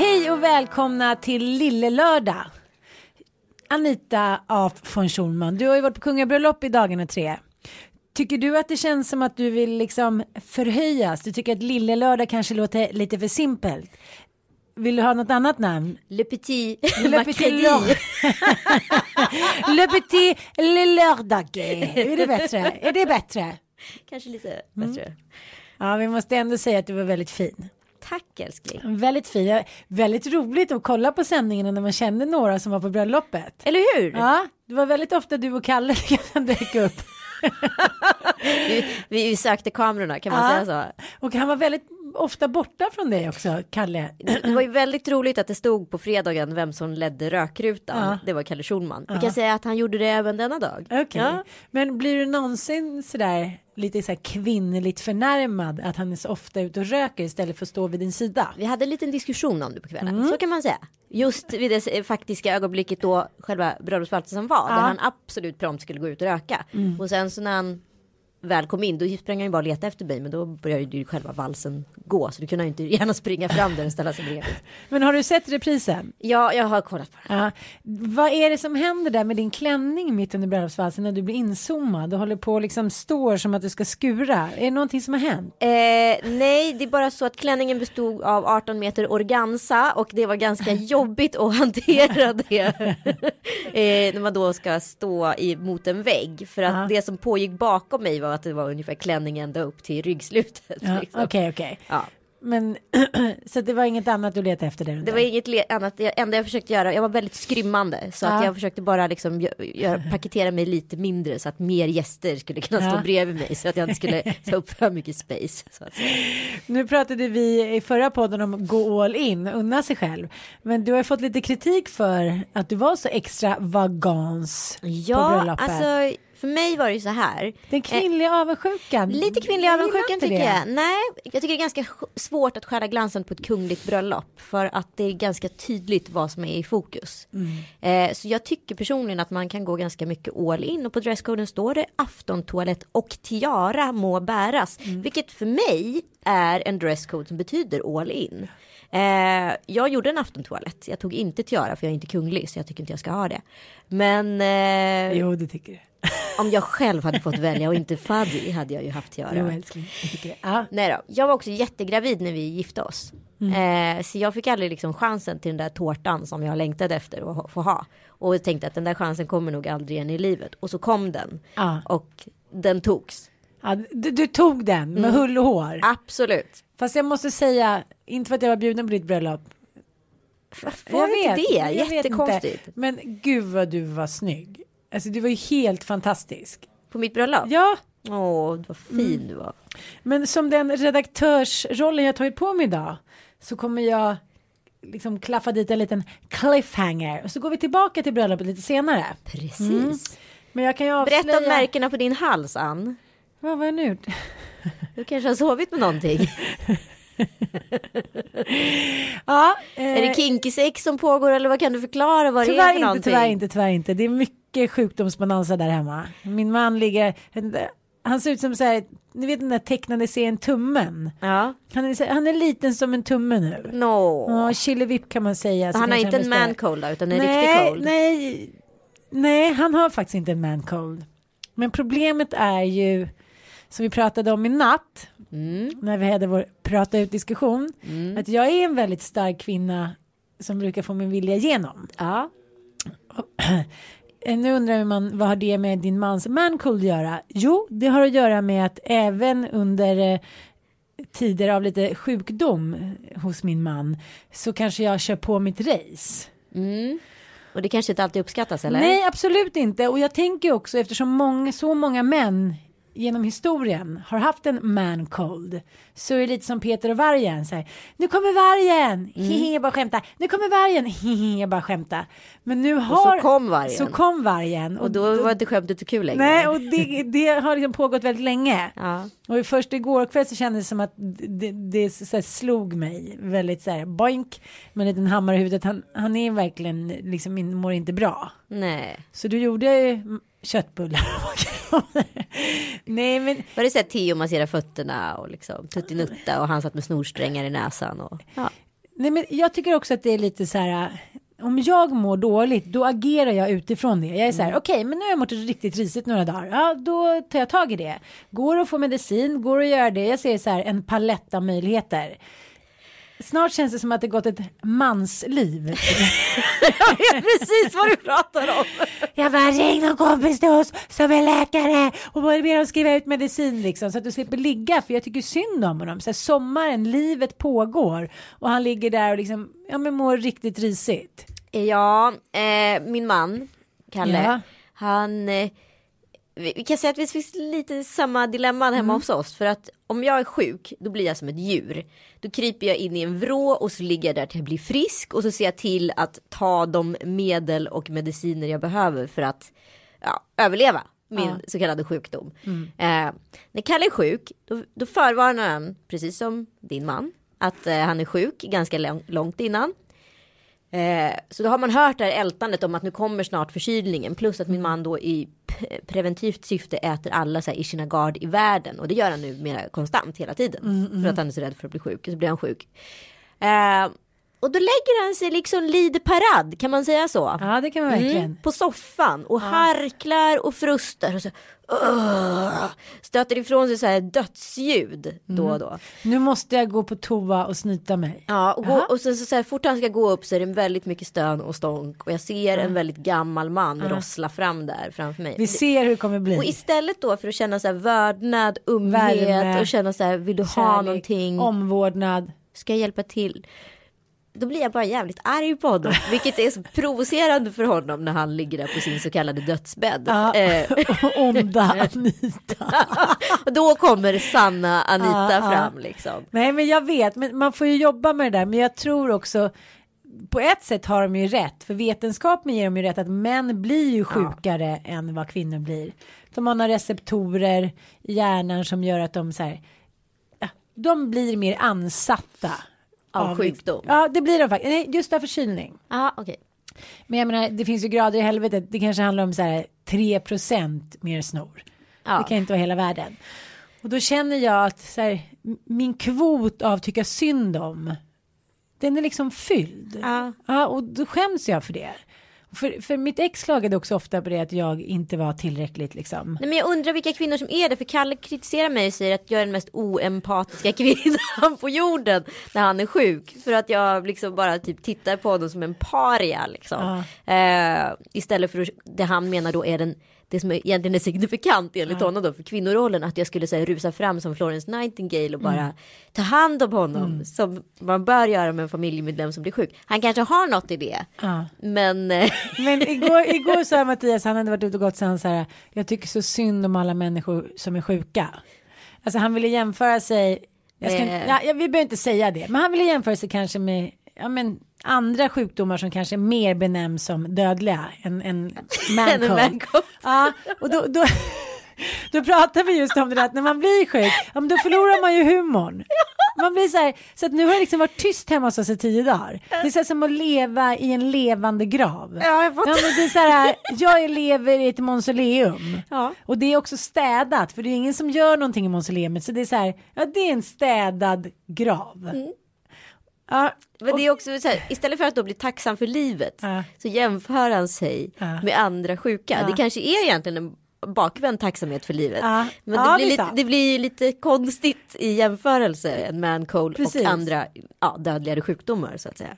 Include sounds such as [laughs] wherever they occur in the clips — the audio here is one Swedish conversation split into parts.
Hej och välkomna till Lille Lördag. Anita af von Schulman, du har ju varit på kungabröllop i dagarna tre. Tycker du att det känns som att du vill liksom förhöjas? Du tycker att Lille Lördag kanske låter lite för simpelt? Vill du ha något annat namn? Le Petit Le Petit [laughs] Le Petit Le Lördag. Är det bättre? Är det bättre? Kanske lite Mm. bättre. Ja, vi måste ändå säga att du var väldigt fin. Tack älskling. Väldigt fin. Ja, Väldigt roligt att kolla på sändningen när man kände några som var på bröllopet. Eller hur? Ja, det var väldigt ofta du och Kalle [laughs] som dök upp. [laughs] Vi, vi sökte kamerorna kan man Ja. säga så. Och han var väldigt ofta borta från dig också, Kalle. Det var ju väldigt roligt att det stod på fredagen vem som ledde rökrutan. Ja. Det var Kalle Schulman. Vi kan säga att han gjorde det även denna dag. Okej, Ja. men blir du någonsin sådär lite så här kvinnligt förnärmad att han är så ofta ute och röker istället för att stå vid din sida? Vi hade en liten diskussion om det på kvällen. Mm. Så kan man säga. Just vid det eh, faktiska ögonblicket då själva bröllopsbalten var. Där han absolut prompt skulle gå ut och röka. Mm. Och sen så när han väl kom in då sprang han ju bara leta efter mig. Men då började ju själva valsen gå. Så du kunde ju inte gärna springa fram där och ställa sig bredvid. [laughs] Men har du sett reprisen? Ja, jag har kollat på det. Ja. Vad är det som händer där med din klänning mitt under bröllopsvalsen när du blir inzoomad och håller på och liksom står som att du ska skura? Är det någonting som har hänt? Eh, nej, det är bara så att klänningen bestod av 18 meter organza och det var ganska [laughs] jobbigt att hantera det. [laughs] eh, när man då ska stå i, mot en vägg. För att Ja. det som pågick bakom mig var att det var ungefär klänning ända upp till ryggslutet. Ja, liksom. Okej, okej. ja. Men [clears throat] så det var inget annat du letade efter Det under? var inget annat, det enda jag försökte göra, jag var väldigt skrymmande. Så Ja. att jag försökte bara liksom gö- göra, [laughs] paketera mig lite mindre så att mer gäster skulle kunna stå Ja. bredvid mig. Så att jag inte skulle [laughs] ta upp för mycket space. Nu pratade vi i förra podden om gå all in, unna sig själv. Men du har fått lite kritik för att du var så extra vagans på Ja, bröllopet. alltså för mig var det ju så här. Den kvinnliga avundsjukan. Lite kvinnlig Jag avundsjukan tycker det. jag. Nej, jag tycker det är ganska svårt att skära glansen på ett kungligt bröllop. För att det är ganska tydligt vad som är i fokus. Mm. Eh, så jag tycker personligen att man kan gå ganska mycket all in. Och på dresskoden står det aftontoalett och tiara må bäras. Mm. Vilket för mig är en dresscode som betyder all in. Eh, jag gjorde en aftontoalett. Jag tog inte tiara för jag är inte kunglig så jag tycker inte jag ska ha det. Men eh, Jo, det tycker jag. Om jag själv hade fått välja och inte Fadi hade jag ju haft tiara. Jo, älskling. Jag. Nej då, jag var också jättegravid när vi gifte oss. Eh, så jag fick aldrig liksom chansen till den där tårtan som jag längtade efter att få ha. Och jag tänkte att den där chansen kommer nog aldrig igen i livet. Och så kom den. Ja. Och den togs. Ja, du, du tog den med hull och hår. Absolut. Fast jag måste säga, inte för att jag var bjuden på ditt bröllop. Varför var det inte det? jag vet Jättekonstigt. inte. Men gud vad du var snygg. Alltså du var ju helt fantastisk. På mitt bröllop? Ja, Åh, vad fin du var. men som den redaktörsrollen jag tagit på mig idag så kommer jag liksom klaffa dit en liten cliffhanger och så går vi tillbaka till bröllopet lite senare. Precis. Men jag kan ju avslöja... Berätta om märkena på din hals, Ann. Vad var jag nu gjort? Du kanske har sovit med någonting. [laughs] [laughs] ja, eh, Är det kinky sex som pågår eller vad kan du förklara vad det är Tyvärr för inte, någonting? tyvärr inte, tyvärr inte. Det är mycket sjukdomsbonanza där hemma. Min man ligger, han ser ut som så här, ni vet den där tecknade serien Tummen. Ja. Han är, han är liten som en tumme nu. No. Ja, chillevipp kan man säga. han har inte en bestämmer. man cold där, utan en nej, riktig cold. Nej, nej, han har faktiskt inte en man cold. Men problemet är ju, som vi pratade om i natt, Mm. när vi hade vår prata ut diskussion, att jag är en väldigt stark kvinna som brukar få min vilja igenom. Ja. [clears throat] Nu undrar man vad har det med din mans mancold att göra? Jo, det har att göra med att även under eh, tider av lite sjukdom hos min man så kanske jag kör på mitt race. Mm. Och det kanske inte alltid uppskattas eller? Nej, absolut inte. Och jag tänker också eftersom många, så många män genom historien har haft en man cold så är det lite som Peter och vargen. Så här, nu kommer vargen, Mm. hehe, bara skämta. Nu kommer vargen, hehe, bara skämta. Men nu har... så kom vargen. Så kom vargen. Och då var inte skämtet så kul längre. Nej, och det, det har liksom pågått väldigt länge. Ja. Och först igår kväll så kändes det som att det, det så slog mig väldigt så här boink med en liten hammare i huvudet. Han, han är verkligen liksom mår inte bra. Nej. Så du gjorde köttbullar. Nej men Var det så här Theo masserar fötterna och liksom tuttinutta och han satt med snorsträngar i näsan och ja. Nej, men jag tycker också att det är lite så här. Om jag mår dåligt, då agerar jag utifrån det. Jag är så här, okej, men nu har jag mått riktigt risigt några dagar. Ja, då tar jag tag i det. Går att få medicin, går att göra det. Jag ser så här en palett av möjligheter. Snart känns det som att det gått ett mansliv. [laughs] Jag vet precis vad du pratar om. Jag bara ring någon kompis till oss som är läkare och ber dem skriva ut medicin liksom så att du slipper ligga för jag tycker synd om honom. Så här, sommaren, livet pågår och han ligger där och liksom ja men mår riktigt risigt. Ja, eh, min man, Kalle, Ja. han... Eh, vi vi kan säga att det finns lite samma dilemma hemma hos oss. För att om jag är sjuk, då blir jag som ett djur. Då kryper jag in i en vrå och så ligger jag där till jag blir frisk. Och så ser jag till att ta de medel och mediciner jag behöver för att ja, överleva min så kallade sjukdom. Eh, när Kalle är sjuk, då, då förvarnar han, precis som din man, att eh, han är sjuk ganska lång, långt innan. Eh, så då har man hört det här ältandet om att nu kommer snart förkylningen. Plus att min man då i preventivt syfte äter alla så här Ishinagard i världen. Och det gör han nu mer konstant hela tiden. För att han är så rädd för att bli sjuk. Så blir han sjuk. Eh, och då lägger han sig liksom lide parad. Kan man säga så? Ja det kan man verkligen. Mm, på soffan och harklar och frustar och så uh, stöter ifrån sig så här dödsljud då och då. Nu måste jag gå på toa och snyta mig. Ja, och, gå, och sen så, så här, fort han ska gå upp så är det väldigt mycket stön och stånk och jag ser en väldigt gammal man rossla fram där framför mig. Vi ser hur det kommer bli. Och istället då för att känna så här vördnad, ömhet Värme, och känna så här vill du ha Kärlek, någonting, Omvårdnad. ska jag hjälpa till? Då blir jag bara jävligt arg på honom, [laughs] vilket är så provocerande för honom när han ligger där på sin så kallade dödsbädd. Ja. Eh, [laughs] Onda [laughs] Anita. då kommer sanna Anita Ja, ja. fram liksom. Nej men jag vet, men man får ju jobba med det där. Men jag tror också på ett sätt har de ju rätt, för vetenskapen ger dem ju rätt att män blir ju sjukare än vad kvinnor blir. De har några receptorer i hjärnan som gör att de så här, ja, de blir mer ansatta. Av sjukdom. Ja, det blir de faktiskt. Nej, just av förkylning. Ja, okej. Men jag menar, det finns ju grader i helvetet. Det kanske handlar om så här 3 mer snor. Ja. Det kan inte vara hela världen. Och då känner jag att så här, min kvot av tycka synd om. Den är liksom fylld. Ja. ja och då skäms jag för det. För, för mitt ex klagade också ofta på det att jag inte var tillräckligt liksom. Nej, men jag undrar vilka kvinnor som är det, för Kalle kritiserar mig och säger att jag är den mest oempatiska [laughs] kvinnan på jorden när han är sjuk. För att jag liksom bara typ tittar på honom som en paria liksom. Eh, istället för det han menar då är den det som egentligen är signifikant enligt honom då för kvinnorollen att jag skulle säga rusa fram som Florence Nightingale och bara ta hand om honom som man bör göra med en familjemedlem som blir sjuk. Han kanske har något i det. Ja. Men eh, [laughs] Men igår, igår sa Mattias, han hade varit ute och gått så han så här, jag tycker så synd om alla människor som är sjuka. Alltså han ville jämföra sig, jag ska, ja, ja, vi behöver inte säga det, men han ville jämföra sig kanske med, ja men andra sjukdomar som kanske mer benämns som dödliga än, än mancold. [laughs] Ja, och då, då, då pratar vi just om det där att när man blir sjuk, ja, men då förlorar man ju humorn. Man blir så här, så att nu har det liksom varit tyst hemma hos oss i tio dagar. Det är så här som att leva i en levande grav. Ja, jag Ja, men det är så här, jag lever i ett mausoleum. Ja. Och det är också städat, för det är ingen som gör någonting i mausoleumet. Så det är så här, ja det är en städad grav. Mm. Ja, Men det är också så här, istället för att då bli tacksam för livet Ja. så jämför han sig Ja. med andra sjuka. Det kanske är egentligen en bakvänd tacksamhet för livet. Men det, blir lite, det blir lite konstigt i jämförelse en man cold Precis. och andra ja, dödligare sjukdomar så att säga.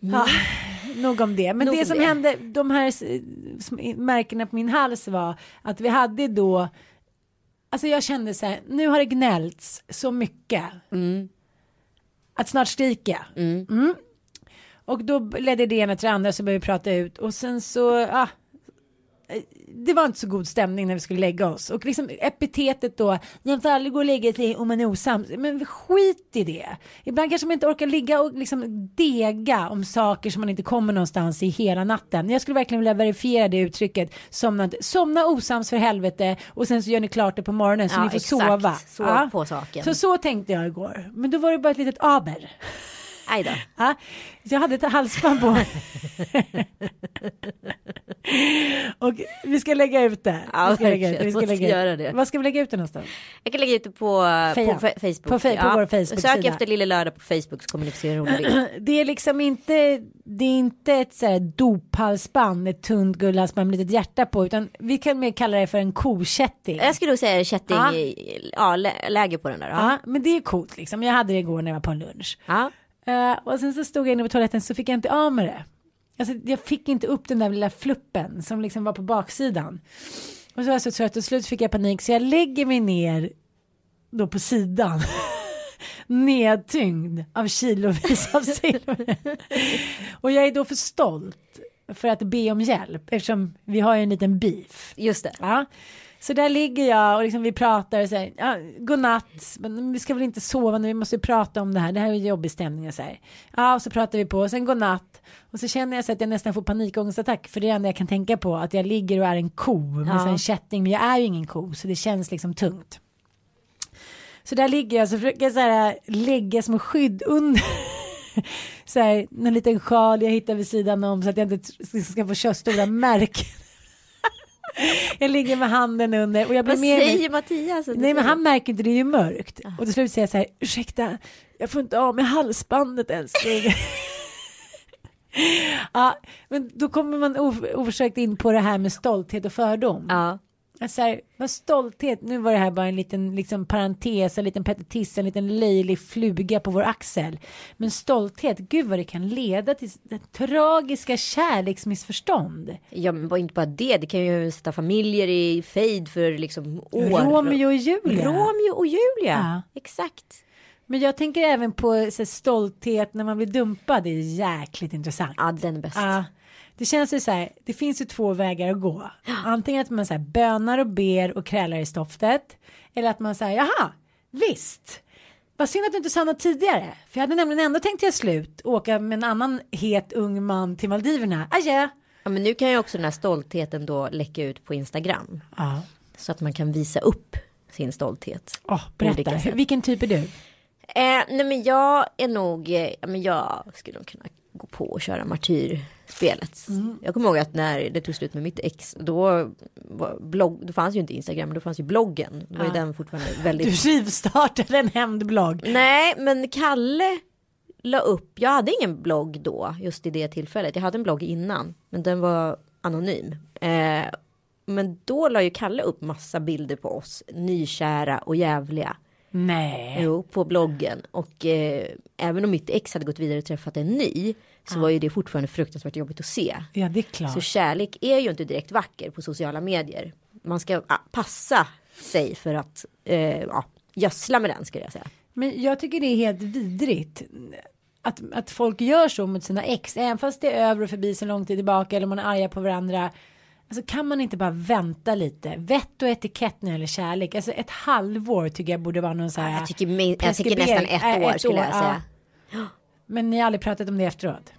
Ja, nog om det. Men Nog det om som det. hände, de här märkena på min hals var att vi hade då, alltså jag kände så här, nu har det gnällts så mycket. Mm. Att snart skrika. Mm. Och då ledde det ena till det andra så började vi prata ut och sen så, ja. Det var inte så god stämning när vi skulle lägga oss och liksom epitetet då, jag får aldrig gå och lägga sig om man är osams, men skit i det. Ibland kanske man inte orkar ligga och liksom dega om saker som man inte kommer någonstans i hela natten. Jag skulle verkligen vilja verifiera det uttrycket, somna, somna osams för helvete och sen så gör ni klart det på morgonen så Ja, ni får exakt. sova. Sov på saken. Så så tänkte jag igår, men då var det bara ett litet aber. Aj då. Ja, jag hade ett halsband på. [laughs] och vi ska lägga ut det. Ja, vi ska lägga ut, vi ska lägga ut. göra det. Vad ska vi lägga ut det någonstans? Jag kan lägga ut det på, Feja. på Facebook. På fe- på vår Facebook-sida. Sök efter Lille Lördag på Facebook så kommer ni få se hur rolig [clears throat] det är. Liksom inte, det är inte ett så här dophalsband, ett tunt guldhalsband med ett litet hjärta på, utan vi kan mer kalla det för en kokätting. Jag skulle nog säga kätting Ja. ja, lä- läge på den där. Ja. Ja, men det är coolt liksom. Jag hade det igår när jag var på en lunch. Ja. Eh, och sen så stod jag inne på toaletten så fick jag inte av med det. Alltså jag fick inte upp den där lilla fluppen som liksom var på baksidan. Och så var jag så trött och slut fick jag panik så jag lägger mig ner då på sidan. [laughs] Nedtyngd av kilovis av silver. [laughs] och jag är då för stolt för att be om hjälp eftersom vi har ju en liten beef. Just det. Ja. Så där ligger jag och liksom vi pratar och säger ja, godnatt, men vi ska väl inte sova nu, vi måste prata om det här, det här är en jobbig stämning och så här. Ja, och så pratar vi på och sen godnatt och så känner jag så att jag nästan får panikångestattack för det är det enda jag kan tänka på, att jag ligger och är en ko med Ja. en kätting, men jag är ju ingen ko så det känns liksom tungt. Så där ligger jag så försöker jag så här lägga som skydd under [laughs] så här en liten sjal jag hittar vid sidan om så att jag inte ska få köra stora märken. Jag ligger med handen under och jag blir Vad mer säger Mattias? Nej men han märker inte det, är ju mörkt. Och till slut säger jag så här, ursäkta, jag får inte av med halsbandet ens. [laughs] ja, men då kommer man of- oförsökt in på det här med stolthet och fördom. Ja. Så här, vad stolthet, nu var det här bara en liten liksom, parentes, en liten petitiss, en liten löjlig fluga på vår axel. Men stolthet, gud vad det kan leda till tragiska kärleksmissförstånd. ja, men inte bara det. Det kan ju sätta familjer i fejd för liksom år. Romeo och Julia. Romeo och Julia. Ja. Exakt. Men jag tänker även på så här, stolthet när man blir dumpad, det är jäkligt intressant. Ja, den är bäst. Ja, det känns ju så här, det finns ju två vägar att gå. Antingen att man så här bönar och ber och krälar i stoftet. Eller att man säger, jaha, visst. Vad synd att du inte sa något tidigare. För jag hade nämligen ändå tänkt göra slut, åka med en annan het ung man till Maldiverna. Adjö. Ja, men nu kan ju också den här stoltheten då läcka ut på Instagram. Ja, Så att man kan visa upp sin stolthet. oh, berätta, vilken typ är du? Eh, nej men jag är nog, eh, men jag skulle nog kunna gå på och köra martyrspelet. Mm. Jag kommer ihåg att när det tog slut med mitt ex, då, blogg, då fanns ju inte Instagram, men då fanns ju bloggen. Då var ju Ja. den fortfarande [laughs] Du väldigt... rivstartade en hämndblogg. Nej, men Kalle la upp, jag hade ingen blogg då, just i det tillfället. Jag hade en blogg innan, men den var anonym. Eh, men då la ju Kalle upp massa bilder på oss, nykära och jävliga. Nej. Jo, på bloggen. Och eh, även om mitt ex hade gått vidare och träffat en ny så var ju det fortfarande fruktansvärt jobbigt att se. Ja, det är klart. Så kärlek är ju inte direkt vacker på sociala medier. Man ska ah, passa sig för att eh, ja, gödsla med den skulle jag säga. Men jag tycker det är helt vidrigt. Att, att folk gör så mot sina ex, även fast det är över och förbi så lång tid tillbaka eller man är arga på varandra. Alltså kan man inte bara vänta lite? Vett och etikett när det gäller kärlek. Alltså ett halvår tycker jag borde vara någon så här. Jag tycker, min, jag tycker nästan ett Äh, år skulle jag säga. ja. Men ni har aldrig pratat om det efteråt?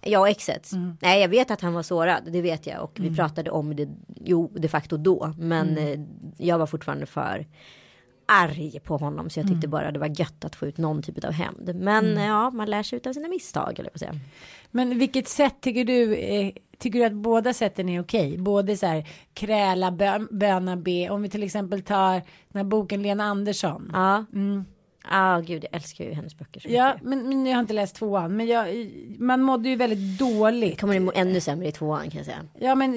Jag och exet. Mm. Nej jag vet att han var sårad, det vet jag. Och vi pratade om det, jo de facto då. Men Mm. eh, jag var fortfarande för arg på honom så jag tyckte bara det var gött att få ut någon typ av hämnd. Men ja, man lär sig utav sina misstag eller vad säga. Men vilket sätt tycker du, eh, tycker du att båda sätten är okej? Både så här kräla, bö, böna, be. Om vi till exempel tar den här boken Lena Andersson. Ja. Ja, gud jag älskar ju hennes böcker så Ja, mycket. men, men jag har inte läst tvåan. Men jag, man mådde ju väldigt dåligt. Kommer det må ännu sämre i tvåan kan jag säga. Ja, men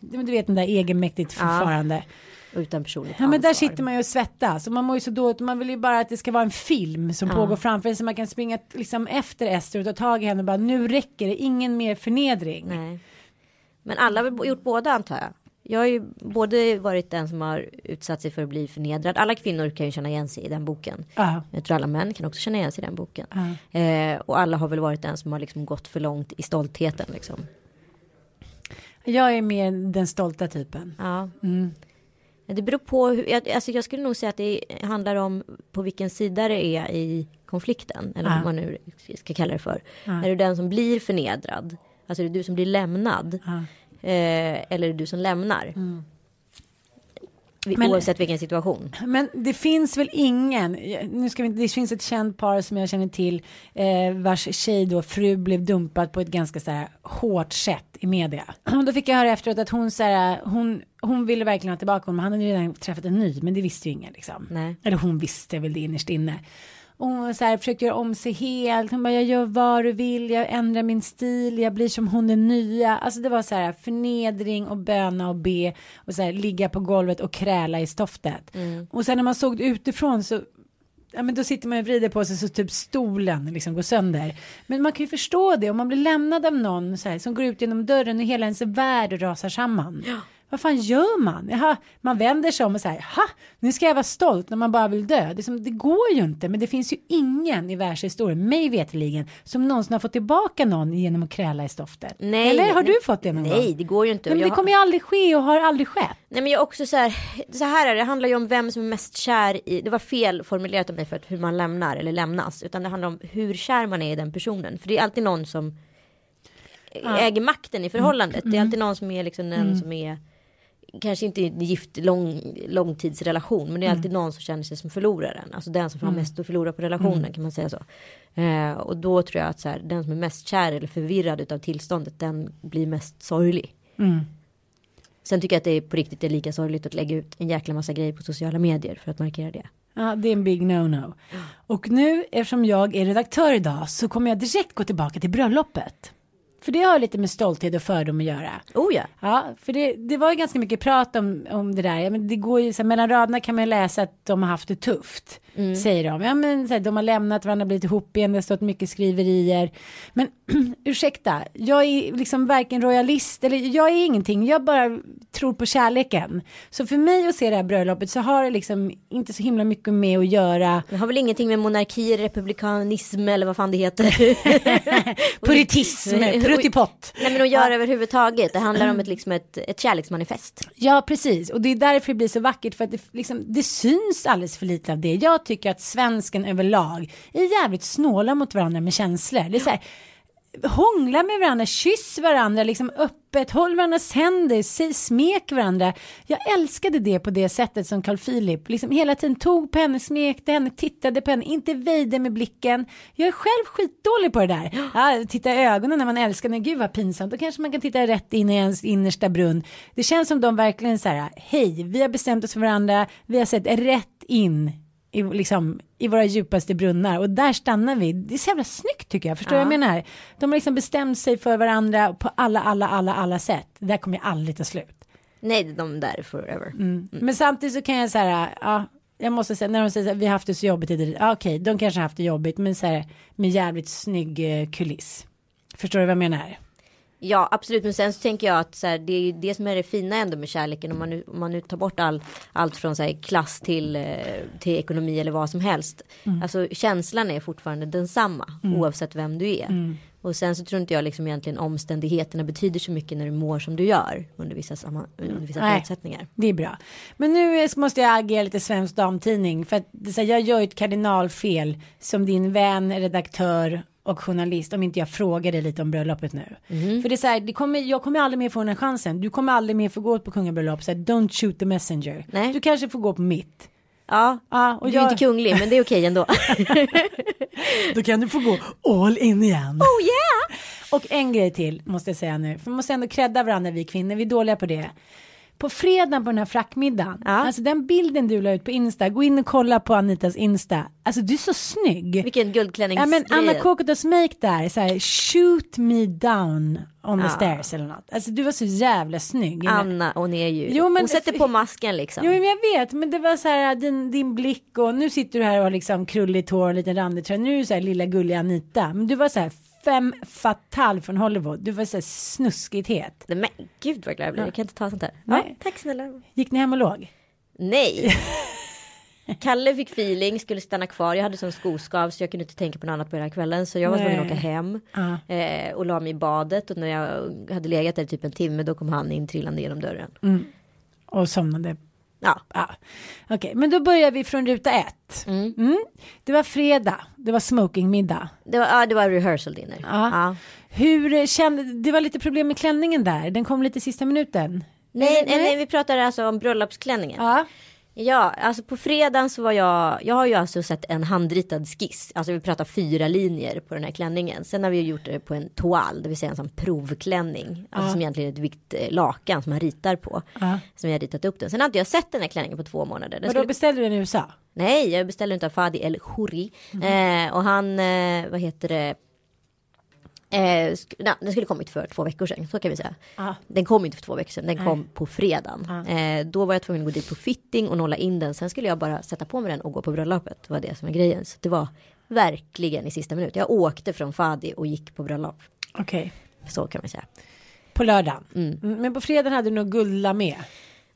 du vet den där egenmäktigt förfarande. Utan personligt Ja men där ansvar. sitter man ju och svettas och man mår ju så dåligt man vill ju bara att det ska vara en film som pågår framför en så man kan springa liksom efter Ester och ta tag i henne och bara nu räcker det, ingen mer förnedring. Nej. Men alla har väl gjort båda antar jag. Jag har ju både varit den som har utsatt sig för att bli förnedrad. Alla kvinnor kan ju känna igen sig i den boken. Ja. Jag tror alla män kan också känna igen sig i den boken. Eh, och alla har väl varit den som har liksom gått för långt i stoltheten liksom. Jag är mer den stolta typen. Ja. Det beror på hur, alltså jag skulle nog säga att det handlar om på vilken sida det är i konflikten. Eller Ja. vad man nu ska kalla det för. Är du den som blir förnedrad? Alltså är det du som blir lämnad? Eh, eller är det du som lämnar? Vi- Men- Oavsett vilken situation. Men det finns väl ingen, nu ska vi, det finns ett känt par som jag känner till eh, vars tjej då fru blev dumpad på ett ganska så här hårt sätt i media. Och då fick jag höra efteråt att hon så här, hon, hon ville verkligen ha tillbaka honom, han hade redan träffat en ny, men det visste ju ingen liksom. Nej. Eller hon visste väl det innerst inne. Och hon så här, försökte göra om sig helt. Hon bara, jag gör vad du vill, jag ändrar min stil, jag blir som hon är nya. Alltså det var så här förnedring och böna och be och så här ligga på golvet och kräla i stoftet. Och sen när man såg det utifrån så Ja men då sitter man och vrider på sig så typ stolen liksom går sönder. Men man kan ju förstå det om man blir lämnad av någon så här, som går ut genom dörren och hela ens värld rasar samman. Vad fan gör man? Jaha, man vänder sig om och säger, ha, nu ska jag vara stolt när man bara vill dö. Det, som, det går ju inte, men det finns ju ingen i världshistorien, mig veterligen, som någonsin har fått tillbaka någon genom att kräla i stoftet. Nej, Eller har nej, du fått det någon gång? Nej, det går ju inte. Nej, men det kommer ju aldrig ske och har aldrig skett. Nej men jag också så här, så här är det, det handlar ju om vem som är mest kär i, det var fel formulerat av mig för att hur man lämnar eller lämnas, utan det handlar om hur kär man är i den personen. För det är alltid någon som äger makten i förhållandet. Det är alltid någon som är liksom den som är Kanske inte en gift lång, långtidsrelation men det är alltid någon som känner sig som förloraren. Alltså den som har mest att förlora på relationen kan man säga så. Eh, och då tror jag att så här, den som är mest kär eller förvirrad utav tillståndet den blir mest sorglig. Sen tycker jag att det är på riktigt är lika sorgligt att lägga ut en jäkla massa grejer på sociala medier för att markera det. Ja, det är en big no-no. Och nu, eftersom jag är redaktör idag, så kommer jag direkt gå tillbaka till bröllopet. För det har lite med stolthet och fördom att göra. Oh ja. Ja, för det, det var ju ganska mycket prat om, om det där. Ja, men det går ju så här, mellan raderna kan man läsa att de har haft det tufft. Säger de. Ja, men så här, de har lämnat varandra, blivit ihop igen, det har stått mycket skriverier. Men [clears throat] ursäkta, jag är liksom varken royalist eller jag är ingenting. Jag bara tror på kärleken. Så för mig att se det här bröllopet så har det liksom inte så himla mycket med att göra Det har väl ingenting med monarki, republikanism eller vad fan det heter. [laughs] puritism, [laughs] pruttipott. Nej men att göra överhuvudtaget. Det handlar om ett, [clears throat] liksom ett, ett kärleksmanifest. Ja, precis. Och det är därför det blir så vackert. För att det, liksom, det syns alldeles för lite av det. Jag tycker att svensken överlag är jävligt snåla mot varandra med känslor. Det är så här, hångla med varandra, kyss varandra, liksom öppet, håll varandras händer, säg smek varandra. Jag älskade det på det sättet som Carl Philip, liksom hela tiden tog på henne, smekte henne, tittade på henne, inte väjde med blicken. Jag är själv skitdålig på det där. Ja, titta i ögonen när man älskar, nej gud vad pinsamt, då kanske man kan titta rätt in i ens innersta brunn. Det känns som de verkligen så här, hej, vi har bestämt oss för varandra, vi har sett rätt in i, liksom, i våra djupaste brunnar och där stannar vi. Det är så jävla snyggt tycker jag, förstår du vad jag menar? De har liksom bestämt sig för varandra på alla, alla, alla, alla sätt. Det där kommer ju aldrig ta slut. Nej, de där forever. Men samtidigt så kan jag säga, ja, jag måste säga, när de säger att vi har haft det så jobbigt, i ja, okej, de kanske har haft det jobbigt, men så här, med jävligt snygg eh, kuliss. Förstår du vad jag menar? Ja absolut men sen så tänker jag att så här, det är ju det som är det fina ändå med kärleken om man nu, om man nu tar bort all, allt från så här, klass till, eh, till ekonomi eller vad som helst. Alltså känslan är fortfarande densamma oavsett vem du är. Och sen så tror inte jag liksom egentligen omständigheterna betyder så mycket när du mår som du gör under vissa, samma, under vissa Nej. förutsättningar. Det är bra. Men nu är- måste jag agera lite svensk damtidning. För att så här, jag gör ett kardinalfel som din vän, redaktör och journalist om inte jag frågar dig lite om bröllopet nu. För det är så här, det kommer, jag kommer aldrig mer få den här chansen. Du kommer aldrig mer få gå på kungabröllop. Så här, don't shoot the messenger. Nej. Du kanske får gå på mitt. Ja, Ja, och du är jag- inte kunglig men det är okej ändå. [laughs] Då kan du få gå all in igen. oh yeah! Och en grej till måste jag säga nu. För man måste ändå credda varandra vi kvinnor. Vi är dåliga på det. På fredagen på den här frackmiddagen. Ja. Alltså den bilden du la ut på Insta. Gå in och kolla på Annitas Insta. Alltså du är så snygg. Vilken Ja guldklänningsgrej. men Anna Kokotos make där, så här, shoot me down on the Ja. stairs eller något. Alltså du var så jävla snygg. Anna, hon är ju, Jo, men- hon sätter på masken liksom. Jo men jag vet, men det var så här din, din blick och nu sitter du här och har liksom krulligt hår och en liten randig tröja. Nu är du så här lilla gulliga Anita. Men du var så här fem fatal från Hollywood. Du var så här snuskigt het. Nej, Men gud vad glad jag blir, jag kan inte ta sånt här. Nej. Ja, tack snälla. Gick ni hem och låg? Nej. [laughs] Kalle fick feeling, skulle stanna kvar. Jag hade sån skoskav så jag kunde inte tänka på något annat på hela kvällen. Så jag var tvungen att åka hem. Ja. Eh, och la mig i badet. Och när jag hade legat där typ en timme då kom han in trillande genom dörren. Och somnade. Ja. Ja. Okej, men då börjar vi från ruta ett. Mm. Det var fredag. Det var smokingmiddag. Det var, ja, det var rehearsal dinner. Ja. Ja. Hur kände, det var lite problem med klänningen där. Den kom lite sista minuten. Nej, nej, nej, vi pratar alltså om bröllopsklänningen. Ja. Ja, alltså på fredagen så var jag, jag har ju alltså sett en handritad skiss, alltså vi pratar fyra linjer på den här klänningen. Sen har vi gjort det på en toal, det vill säga en sån provklänning, alltså som egentligen är ett vitt eh, lakan som man ritar på. Ja. Som jag har ritat upp den. Sen har inte jag sett den här klänningen på två månader. Den Vadå skulle, beställde du den i USA? nej, jag beställde den av Fadi El Khoury. Eh, och han, eh, vad heter det, Eh, nej, den skulle kommit för två veckor sedan, så kan vi säga. Ja. Den kom inte för två veckor sedan, den kom på fredagen. Eh, då var jag tvungen att gå dit på fitting och nolla in den. Sen skulle jag bara sätta på mig den och gå på bröllopet. Det var det som var grejen. Så det var verkligen i sista minut. Jag åkte från Fadi och gick på bröllop. Okej. Så kan man säga. På lördagen. Mm, Men på fredagen hade du nog guldla med.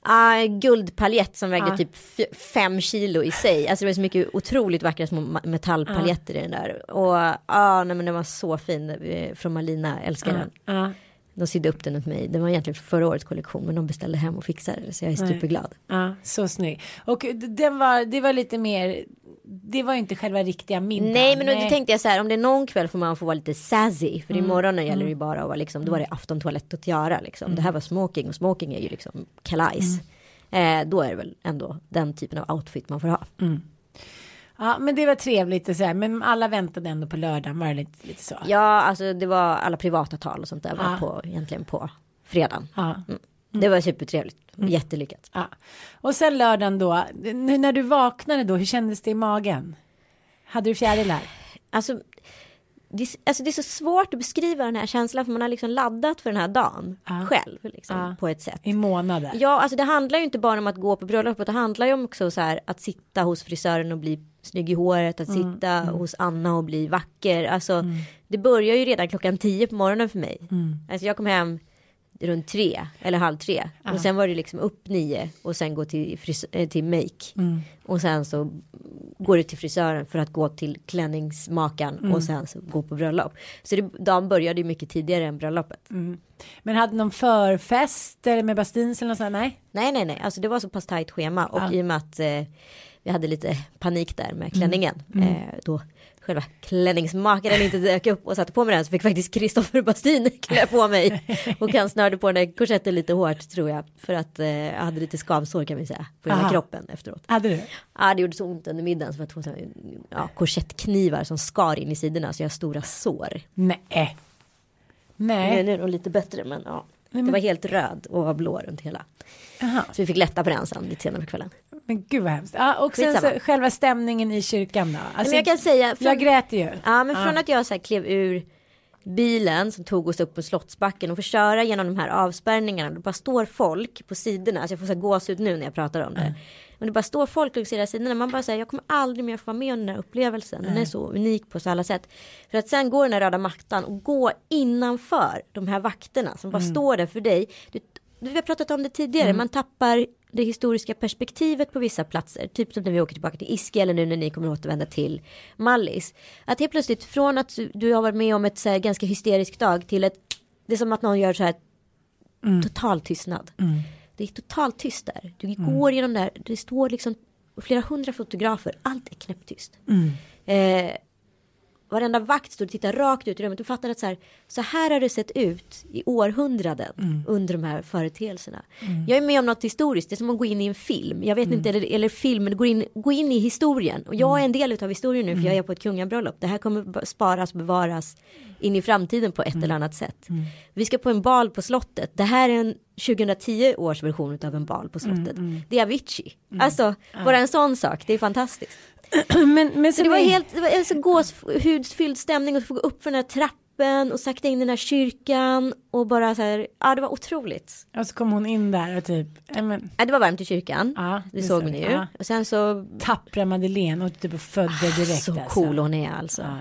Ah, guldpaljett som vägde Ja. typ fem kilo i sig. Alltså det var så mycket otroligt vackra små metallpaljetter i den där. Och ah, nej, men den var så fin. Från Malina, älskar den. De sydde upp den åt mig. Den var egentligen för förra årets kollektion men de beställde hem och fixade det. Så jag är superglad. Ja, så snygg. Och den var, det var lite mer, det var inte själva riktiga middagen. Nej men då tänkte jag så här om det är någon kväll får man få vara lite sassy. För imorgon gäller det ju bara att vara liksom, då var det aftontoalett att göra liksom. Det här var smoking och smoking är ju liksom kalajs. Eh, då är det väl ändå den typen av outfit man får ha. Ja, men det var trevligt och så här, men alla väntade ändå på lördagen, var det lite, lite så? Ja alltså det var alla privata tal och sånt där var Ja. på egentligen på fredagen. Ja. Mm. Det var supertrevligt, jättelyckat. ja. Och sen lördagen då, nu när du vaknade då, hur kändes det i magen? Hade du fjärilar? Alltså det, alltså det är så svårt att beskriva den här känslan för man har liksom laddat för den här dagen Ja. själv liksom, Ja. på ett sätt. I månader? Ja, alltså det handlar ju inte bara om att gå på bröllopet. Det handlar ju om också så här att sitta hos frisören och bli snygg i håret. Att Mm, sitta hos Anna och bli vacker. Alltså det börjar ju redan klockan tio på morgonen för mig. Mm. Alltså jag kom hem runt tre eller halv tre. Och sen var det liksom upp nio och sen gå till, fris- eh, till make. Mm. Och sen så går du till frisören för att gå till klänningsmakaren Mm. och sen så gå på bröllop. Så det, dagen började ju mycket tidigare än bröllopet. Men hade någon förfest eller med Bastins eller något sånt? Nej? Nej, nej, nej. Alltså det var så pass tajt schema och Ja. i och med att eh, vi hade lite panik där med klänningen. Eh, då själva klänningsmakaren inte dök upp och satte på mig den så fick faktiskt Kristoffer Bastin [laughs] klä på mig. Och han snörde på den korsetten lite hårt tror jag. För att eh, jag hade lite skavsår kan vi säga på hela kroppen efteråt. Hade du? Ja, det gjorde så ont under middagen så var jag tvungen att ja, korsettknivar som skar in i sidorna så jag har stora sår. Nej. Nu Nej. är det lite bättre men ja. Nej, Det men- var helt röd och var blå runt hela. Aha. Så vi fick lätta på den sen lite senare på kvällen. Men gud vad hemskt. Ja, och sen Skitsamma. så själva stämningen i kyrkan då? Alltså, men jag kan säga, från, jag grät ju. ja, men från att jag så här klev ur bilen som tog oss upp på Slottsbacken och får köra genom de här avspärrningarna. Det bara står folk på sidorna. Alltså jag får så gåshud nu när jag pratar om det. Men det bara står folk längs hela sidorna. Man bara säger jag kommer aldrig mer få vara med om den här upplevelsen. Den är så unik på så alla sätt. För att sen gå den här röda mattan och gå innanför de här vakterna som bara står där för dig. Du, vi har pratat om det tidigare. Man tappar det historiska perspektivet på vissa platser. Typ som när vi åker tillbaka till Iski eller nu när ni kommer återvända till Mallis. Att helt plötsligt från att du- har varit med om ett så ganska hysteriskt dag till ett det är som att någon gör så här total tystnad. Det är totalt tyst där. Du går genom där, det står liksom flera hundra fotografer, allt är knäpptyst. Eh, varenda vakt stod och tittade rakt ut i rummet och fattade att så här, så här har det sett ut i århundraden Mm. under de här företeelserna. Jag är med om något historiskt, det är som att gå in i en film. Jag vet Mm. inte, eller, eller filmen, gå in, gå in i historien. Och jag är en del av historien nu för jag är på ett kungabröllop. Det här kommer sparas och bevaras in i framtiden på ett Mm. eller annat sätt. Vi ska på en bal på slottet. Det här är en 2010 års version av en bal på slottet. Det är Avicii. Alltså, bara en sån sak, det är fantastiskt. [clears throat] men, men Så det var är- helt, det var en så gåshudsfylld stämning och få gå upp för den här trappen och sakta in i den här kyrkan och bara så här, ja det var otroligt. Och så kom hon in där och typ, ja, men, Ja, det var varmt i kyrkan, Ja, det det såg ni vi, ju. ja. Och sen så, tappra Madeleine och typ födde direkt. så alltså. cool hon är alltså. Ja.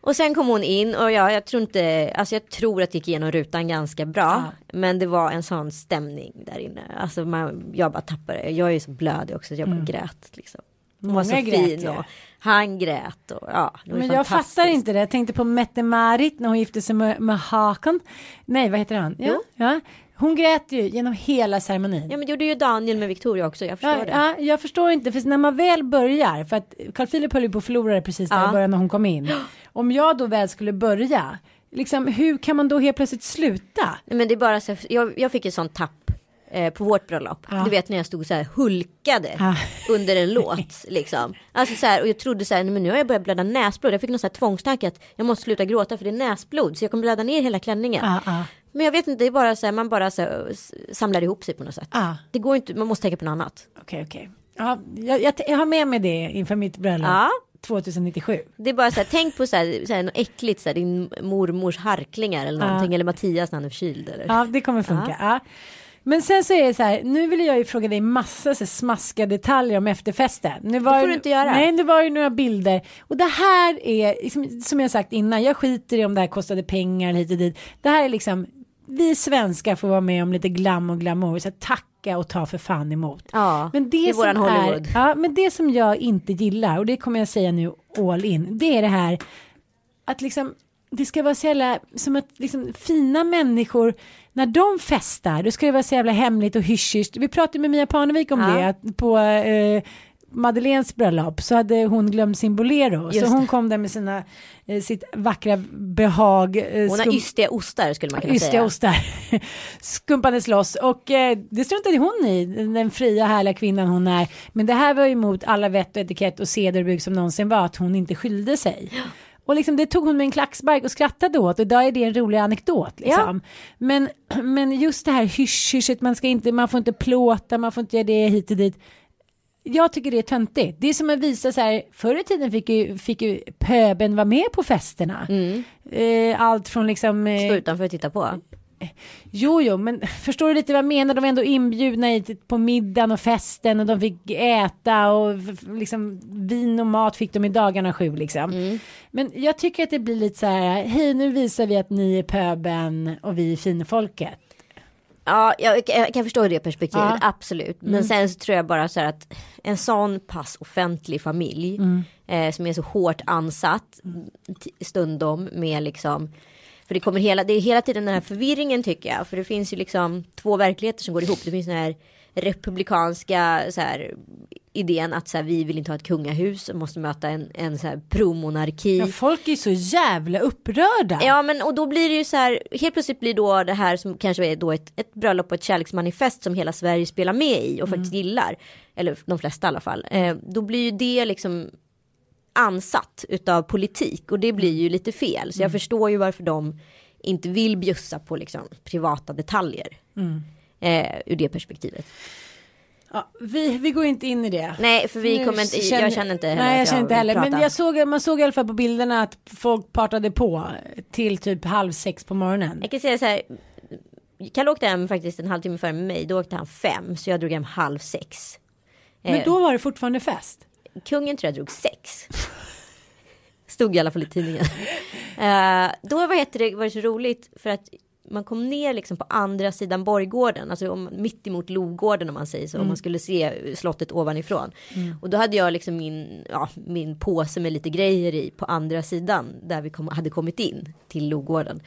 Och sen kom hon in och ja, jag tror inte, alltså jag tror att det gick igenom rutan ganska bra. Men det var en sån stämning där inne. Alltså man, jag bara tappade, jag är ju så blödig också, så jag bara grät liksom. Hon var så grät, fin och han grät och ja. Men jag fattar inte det. Jag tänkte på Mette-Marit när hon gifte sig med, med Hakan. Nej, vad heter han? Ja, Jo. ja. Hon grät ju genom hela ceremonin. Ja men det gjorde ju Daniel med Victoria också, jag förstår Ja, det. ja, jag förstår inte, för när man väl börjar, för att Carl Philip höll ju på att förlora det precis där Ja. i början när hon kom in. [gasps] Om jag då väl skulle börja, liksom, hur kan man då helt plötsligt sluta? Nej, Men det är bara så, jag, jag fick ett sånt tapp eh, på vårt bröllop. Ja. Du vet när jag stod så här hulkade Ja. under en låt liksom. Alltså så här och jag trodde så här, men nu har jag börjat blöda näsblod. Jag fick någon så här tvångstanke att jag måste sluta gråta för det är näsblod så jag kommer blöda ner hela klänningen. Ja, ja, Men jag vet inte, det är bara så här, man bara så här, samlar ihop sig på något sätt. ja. Det går inte, man måste tänka på något annat. Okej, okej. Ja, jag, jag, jag har med mig det inför mitt bröllop Ja. 2097. Det är bara så här, tänk på så här, så här något äckligt, så här, din mormors harklingar eller någonting. Eller Mattias när han är förkyld. Eller? Ja, det kommer funka. Ja. Men sen så är det så här, nu vill jag ju fråga dig massa så smaskiga detaljer om efterfesten. Nu var får ju- du inte göra. Nej, det var ju några bilder. Och det här är, liksom, som jag sagt innan, jag skiter i om det här kostade pengar hit och dit. Det här är liksom, vi svenskar får vara med om lite glam och glamour. Så tacka och ta för fan emot. Ja, Men det, det är som. Är, ja, men det som jag inte gillar, och det kommer jag säga nu all in, det är det här att liksom det ska vara så jävla, som att liksom fina människor, när de festar, då ska det vara så jävla hemligt och hysch Vi pratade med Mia Parnevik om Ja. det, att på eh, Madeleines bröllop så hade hon glömt sin bolero. Just så hon det. kom där med sina, eh, sitt vackra behag. Eh, Hon har ystiga ostar skulle man kunna Ystiga säga. ostar. [laughs] Skumpades loss och eh, det struntade hon i, den fria härliga kvinnan hon är. Men det här var ju emot alla vett och etikett och seder och bruk som någonsin var att hon inte skylde sig. [gasps] Och liksom det tog hon med en klackspark och skrattade åt och idag är det en rolig anekdot. Liksom. Men, [clears throat] men just det här hysch-hyschet, man, ska inte, man får inte plåta, man får inte göra det hit och dit. Jag tycker det är töntigt. Det är som att visa så här, förr i tiden fick ju, fick ju pöben vara med på festerna. Eh, allt från liksom... eh, Stå utanför och titta på. Jo, jo, men [laughs] förstår du lite vad jag menar? De var ändå inbjudna hit på middagen och festen och de fick äta och liksom vin och mat fick de i dagarna sju liksom. Men jag tycker att det blir lite så här, hej nu visar vi att ni är pöben och vi är finfolket. Ja, jag, jag kan förstå det perspektivet, Ja. absolut. Men sen så tror jag bara så här att en sån pass offentlig familj eh, som är så hårt ansatt t- stundom med liksom för det kommer hela, det är hela tiden den här förvirringen tycker jag. För det finns ju liksom två verkligheter som går ihop. Det finns den här republikanska så här, idén att så här, vi vill inte ha ett kungahus och måste möta en, en så här promonarki. Ja, folk är så jävla upprörda. Ja men och då blir det ju så här, helt plötsligt blir då det här som kanske är då ett, ett bröllop och ett kärleksmanifest som hela Sverige spelar med i och faktiskt gillar. Eller de flesta i alla fall. Eh, då blir ju det liksom ansatt utav politik och det blir ju lite fel. Så jag förstår ju varför de inte vill bjussa på liksom privata detaljer. Eh, ur det perspektivet. Ja, vi, vi går inte in i det. Nej för vi kommer inte, jag känner inte heller Nej, jag känner inte heller. Men jag såg, man såg i alla fall på bilderna att folk partade på till typ halv sex på morgonen. Jag kan säga så här. Kalle åkte hem faktiskt en halvtimme före mig. Då åkte han fem. Så jag drog hem halv sex. Men Eh, då var det fortfarande fest. Kungen tror jag drog sex. Stod i alla fall i tidningen. Eh, då vad heter det, var det så roligt för att man kom ner liksom på andra sidan borggården, alltså om, mitt emot Logården om man säger så, om man skulle se slottet ovanifrån. Och då hade jag liksom min, ja, min påse med lite grejer i på andra sidan där vi kom, hade kommit in till Logården.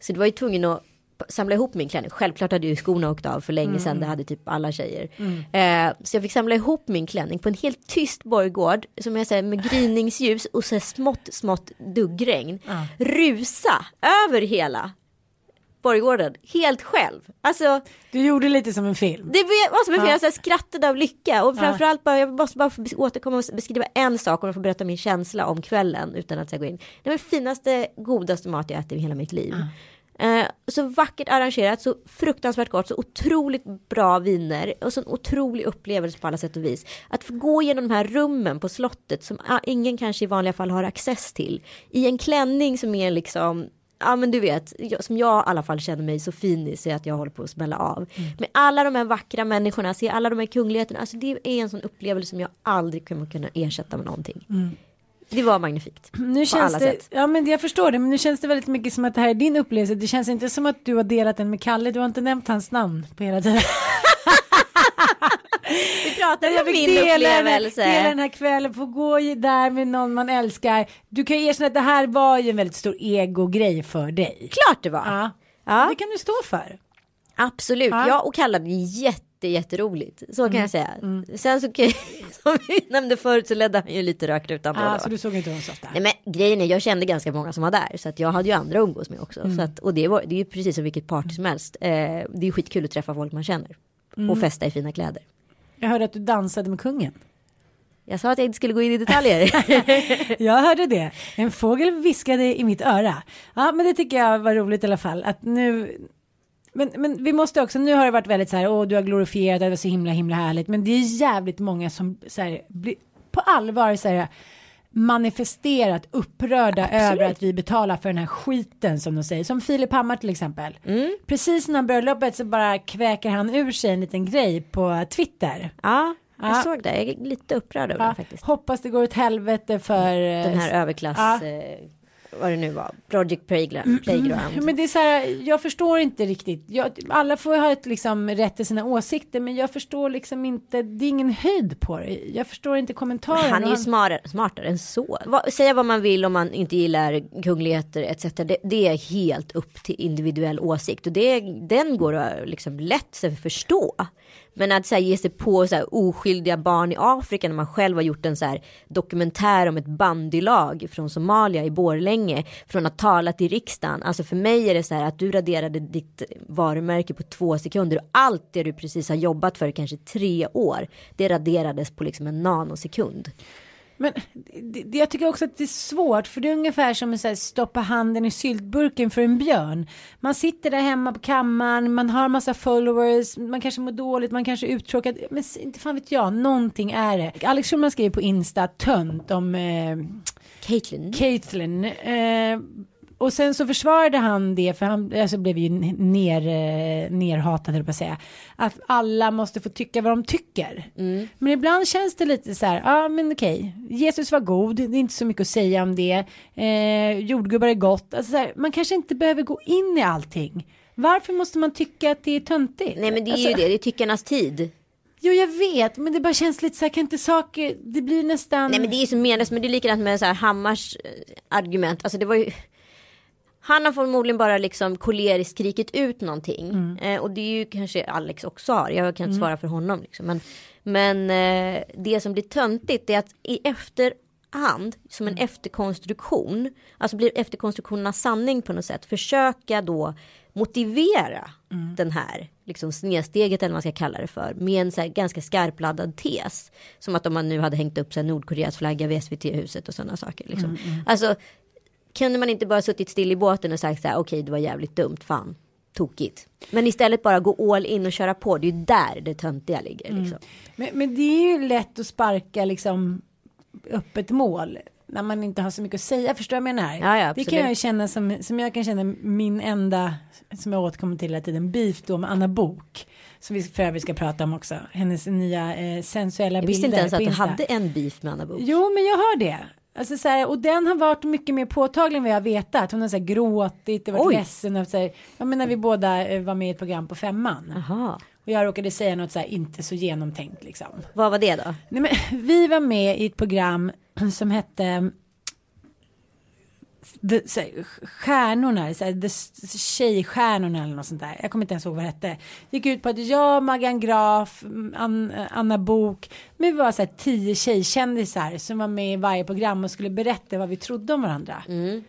Så det var ju tvungen att samla ihop min klänning. Självklart hade ju skorna åkt av för länge sedan. Det hade typ alla tjejer. Eh, så jag fick samla ihop min klänning på en helt tyst borggård. Som jag säger med gryningsljus och så smått, smått duggregn. Rusa över hela borggården. Helt själv. Alltså Du gjorde lite som en film. det var som en Ja. ja. jag skrattade av lycka och framförallt bara, jag måste bara få återkomma och beskriva en sak och få berätta min känsla om kvällen utan att jag går in. Det var den finaste, godaste mat jag ätit i hela mitt liv. Eh, så vackert arrangerat, så fruktansvärt gott, så otroligt bra viner och så en otrolig upplevelse på alla sätt och vis. Att få gå igenom de här rummen på slottet som ah, ingen kanske i vanliga fall har access till. I en klänning som är liksom Ja men du vet, som jag i alla fall känner mig så fin i så att jag håller på att smälla av. Med alla de här vackra människorna, se alla de här kungligheterna. Alltså det är en sån upplevelse som jag aldrig kommer kunna ersätta med någonting. Det var magnifikt. Nu på känns alla det, sätt. ja men jag förstår det, men nu känns det väldigt mycket som att det här är din upplevelse. Det känns inte som att du har delat den med Kalle, du har inte nämnt hans namn på hela tiden. [laughs] Vi pratar om min dela den, upplevelse. dela den här kvällen, få gå i- där med någon man älskar. Du kan ju erkänna att det här var ju en väldigt stor ego-grej för dig. Klart det var. Ja. Ja. Det kan du stå för. Absolut, Ja. jag och Kalle hade jätte, jätteroligt. Så kan jag säga. Sen så, [laughs] som vi nämnde förut så ledde han ju lite rökrutan då. så du såg inte honom så ofta. Nej men grejen är, jag kände ganska många som var där. Så att jag hade ju andra att umgås med också. Så att, och det, var, det är ju precis som vilket party som helst. Eh, det är skitkul att träffa folk man känner. Och festa i fina kläder. Jag hörde att du dansade med kungen. Jag sa att jag inte skulle gå in i detaljer. [laughs] Jag hörde det. En fågel viskade i mitt öra. Ja, men det tycker jag var roligt i alla fall. Att nu... Men, men vi måste också, nu har det varit väldigt så här, åh du har glorifierat, det var så himla himla härligt. Men det är jävligt många som så här, blir på allvar så här, manifesterat upprörda över att vi betalar för den här skiten som de säger. Som Filip Hammar till exempel. Precis innan bröllopet så bara kväker han ur sig en liten grej på Twitter. ja, jag Ja. såg det. Jag är lite upprörd över Ja, det faktiskt. hoppas det går åt helvete för eh, Den här överklass, Ja. eh, vad det nu var, Project Playground. Playground. Men det är så här, jag förstår inte riktigt. Jag, alla får ha ett liksom rätt till sina åsikter, men jag förstår liksom inte. Det är ingen höjd på det. Jag förstår inte kommentaren. Han är ju smartare, smartare än så. Vad, säga vad man vill om man inte gillar kungligheter etc. Det, det är helt upp till individuell åsikt och det, den går att liksom lätt sig förstå. Men att så här, ge sig på så här, oskyldiga barn i Afrika när man själv har gjort en så här, dokumentär om ett bandylag från Somalia i Borlänge från att tala till riksdagen. Alltså för mig är det så här att du raderade ditt varumärke på två sekunder och allt det du precis har jobbat för i kanske tre år det raderades på liksom en nanosekund. Men det, det, jag tycker också att det är svårt, för det är ungefär som att stoppa handen i syltburken för en björn. Man sitter där hemma på kammaren, man har massa followers, man kanske mår dåligt, man kanske är uttråkad. Men inte fan vet jag, någonting är det. Alex Schulman skriver på Insta tönt om eh, Caitlyn. Caitlyn. Eh, och sen så försvarade han det, för han alltså, blev ju ner, eh, nerhatad, jag på att säga. Att alla måste få tycka vad de tycker. Men ibland känns det lite så här, ja men okej, Jesus var god, det är inte så mycket att säga om det. Eh, jordgubbar är gott, alltså, så här, man kanske inte behöver gå in i allting. Varför måste man tycka att det är töntigt? Nej men det är Alltså, ju det, det är tyckarnas tid. Jo jag vet, men det bara känns lite så här, kan inte saker, det blir nästan... Nej men det är ju så meningslöst, men det är likadant med så här Hammars eh, argument. Alltså det var ju han har förmodligen bara liksom koleriskt skrikit ut någonting. Eh, och det är ju kanske Alex också har. Jag kan inte svara för honom. Liksom. Men, men eh, det som blir töntigt är att i efterhand, som en efterkonstruktion, alltså blir efterkonstruktionernas sanning på något sätt, försöka då motivera den här liksom snedsteget eller vad man ska kalla det för med en så här ganska skarpladdad tes. Som att om man nu hade hängt upp så här Nordkoreas flagga vid SVT-huset och sådana saker. Liksom. Alltså kunde man inte bara suttit still i båten och sagt så här okej det var jävligt dumt, fan, tokigt. Men istället bara gå all in och köra på, det är ju där det töntiga ligger. Liksom. Men, men det är ju lätt att sparka liksom öppet mål när man inte har så mycket att säga. Förstår jag menar? Ja, ja, det kan jag ju känna som, som jag kan känna min enda, som jag återkommer till hela tiden, beef då med Anna Bok. Som vi för övrigt ska prata om också. Hennes nya eh, sensuella Jag bilder visste inte ens att du hade en beef med Anna Book. Jo, men jag hör det. Alltså så här, och den har varit mycket mer påtaglig än vad jag vetat. Hon har så här gråtit och varit Oj. ledsen. Och så här, jag menar vi båda eh, var med i ett program på femman. Aha. Och jag råkade säga något så här inte så genomtänkt liksom. Vad var det då? Nej, men, vi var med i ett program som hette the, så här, stjärnorna, så här, the tjejstjärnorna eller något sånt där. Jag kommer inte ens ihåg vad det hette. Gick ut på att jag, Maggan Graf, An, Anna Bok, men vi var så här tio tjejkändisar som var med i varje program och skulle berätta vad vi trodde om varandra. Mm.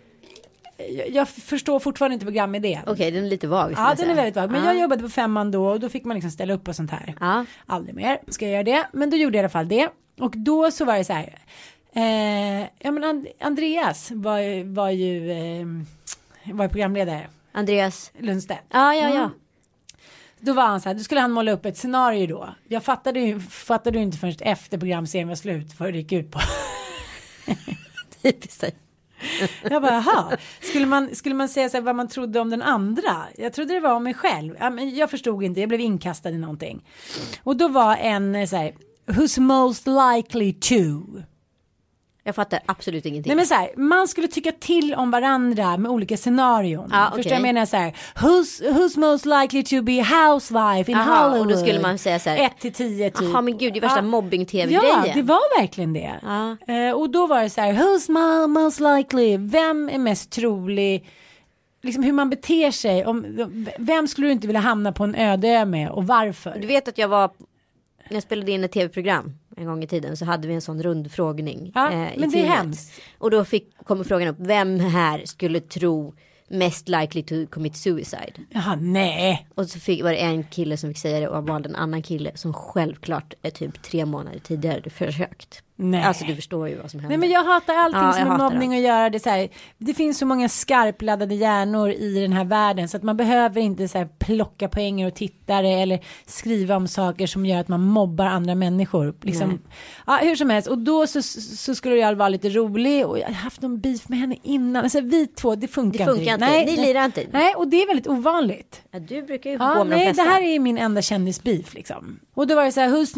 Jag, jag förstår fortfarande inte programidén. Okej, den är lite vag. Ja, den är väldigt vag. Men Ja. jag jobbade på femman då och då fick man liksom ställa upp och sånt här. Ja. Aldrig mer ska jag göra det. Men då gjorde jag i alla fall det. Och då så var det så här. Eh, ja men And Andreas var, var ju eh, var programledare. Andreas. Lundstedt. Ja, ja, ja. Mm. Då var han så här, då skulle han måla upp ett scenario då. Jag fattade ju, fattade ju inte förrän efter programserien var slut vad det gick ut på. [laughs] Typiskt. Jag bara, jaha, skulle man, skulle man säga så här vad man trodde om den andra? Jag trodde det var om mig själv. Jag förstod inte, jag blev inkastad i någonting. Och då var en eh, så här, who's most likely to? Jag fattar absolut ingenting. Nej men så här, man skulle tycka till om varandra med olika scenarion. Ja, Förstår okej. jag menar så här, who's, who's most likely to be housewife in Aha, och då Hollywood? skulle man säga så här, 1 till 10 typ. Jaha men gud, det är värsta Ja. mobbing-tv-grejen. Ja, det var verkligen det. Ja. Eh, och då var det så här, who's mo- most likely? Vem är mest trolig? Liksom hur man beter sig. Om, vem skulle du inte vilja hamna på en öde ö med och varför? Du vet att jag var, när jag spelade in ett tv-program en gång i tiden så hade vi en sån rundfrågning. Ja, i men det är teamet. hemskt. Och då fick, kommer frågan upp, vem här skulle tro mest likely to commit suicide? Jaha, nej. Och så fick, var det en kille som fick säga det och valde en annan kille som självklart är typ tre månader tidigare försökt. Nej. Alltså du förstår ju vad som händer. Nej men jag hatar allting Ja, som hatar mobbning det. att göra. Det, så här, det finns så många skarpladdade hjärnor i den här världen så att man behöver inte så här, plocka poänger och tittare eller skriva om saker som gör att man mobbar andra människor. Liksom, ja, hur som helst och då så, så skulle jag vara lite rolig och jag hade haft någon beef med henne innan. Alltså vi två, det funkar, Det funkar inte. Ni lirar inte. Nej och det är väldigt ovanligt. Ja, du brukar ju Ja, gå med de nej, det flesta. här är min enda kändisbeef liksom. Och då var det så här, hus,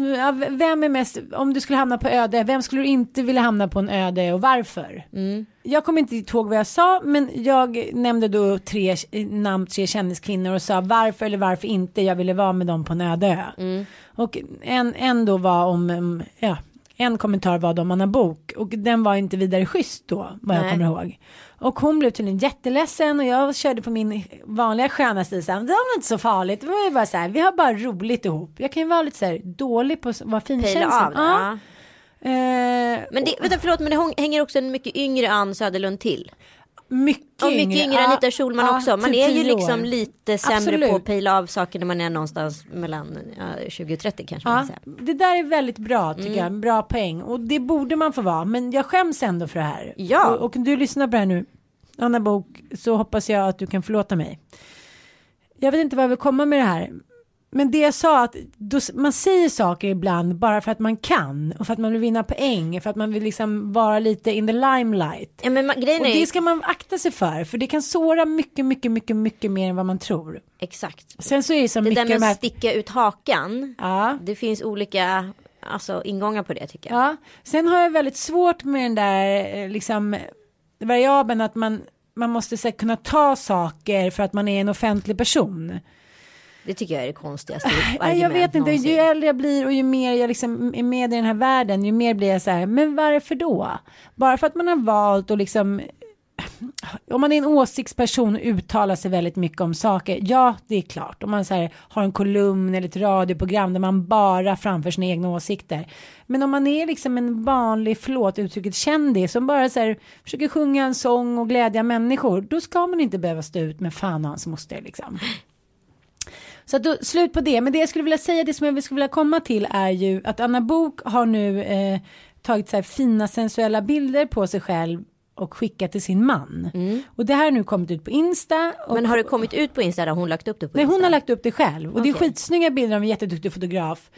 vem är mest, om du skulle hamna på öde, vem skulle du inte vilja hamna på en öde och varför? Mm. Jag kommer inte ihåg vad jag sa, men jag nämnde då tre namn, tre kändiskvinnor och sa varför eller varför inte jag ville vara med dem på en öde ö. Mm. Och en, en då var om, um, ja, en kommentar var då om Anna Bok och den var inte vidare schysst då, vad jag Nej. kommer ihåg. Och hon blev tydligen jätteledsen och jag körde på min vanliga sköna stil. så Det var inte så farligt. Det var ju bara så här, vi har bara roligt ihop. Jag kan ju vara lite så här dålig på att vara finkänslig. Ja. Eh, Men det, vänta, förlåt, men det häng- hänger också en mycket yngre Ann Söderlund till. mycket Och mycket yngre Ja, Anita Schulman ja, också. Man typ är ju liksom lite sämre Absolut. på att pejla av saker när man är någonstans mellan ja, 20 och 30 kanske man Ja, kan säga. det där är väldigt bra tycker Mm. jag. Bra poäng. Och det borde man få vara. Men jag skäms ändå för det här. Ja. Och, och du lyssnar på det här nu. Anna Bok. Så hoppas jag att du kan förlåta mig. Jag vet inte vad jag vill komma med det här. Men det jag sa att då, man säger saker ibland bara för att man kan. Och för att man vill vinna poäng. För att man vill liksom vara lite in the limelight. Ja, men grejen Och är det ska man akta sig för. För det kan såra mycket, mycket, mycket, mycket mer än vad man tror. exakt. Sen så är det så Det mycket där med de här... att sticka ut hakan. Ja. Det finns olika alltså, ingångar på det tycker jag. Ja, sen har jag väldigt svårt med den där eh, liksom variabeln att man, man måste här, kunna ta saker för att man är en offentlig person. Det tycker jag är det konstigaste Nej, jag vet inte, någonsin. ju äldre jag blir och ju mer jag liksom är med i den här världen, ju mer blir jag så här, men varför då? Bara för att man har valt och liksom om man är en åsiktsperson och uttalar sig väldigt mycket om saker, ja det är klart. Om man så här, har en kolumn eller ett radioprogram där man bara framför sina egna åsikter. Men om man är liksom en vanlig, förlåt uttrycket, kändis som bara så här, försöker sjunga en sång och glädja människor, då ska man inte behöva stå ut med fan och hans moster liksom. Så att då, slut på det. Men det jag skulle vilja säga, det som jag skulle vilja komma till är ju att Anna Bok har nu eh, tagit så här fina sensuella bilder på sig själv och skickat till sin man. Och det här har nu kommit ut på Insta. Och, Mm. Men har det kommit ut på Insta? Har hon lagt upp det på Nej, Insta? hon har lagt upp det själv. Och det är skitsnygga bilder av en jätteduktig fotograf.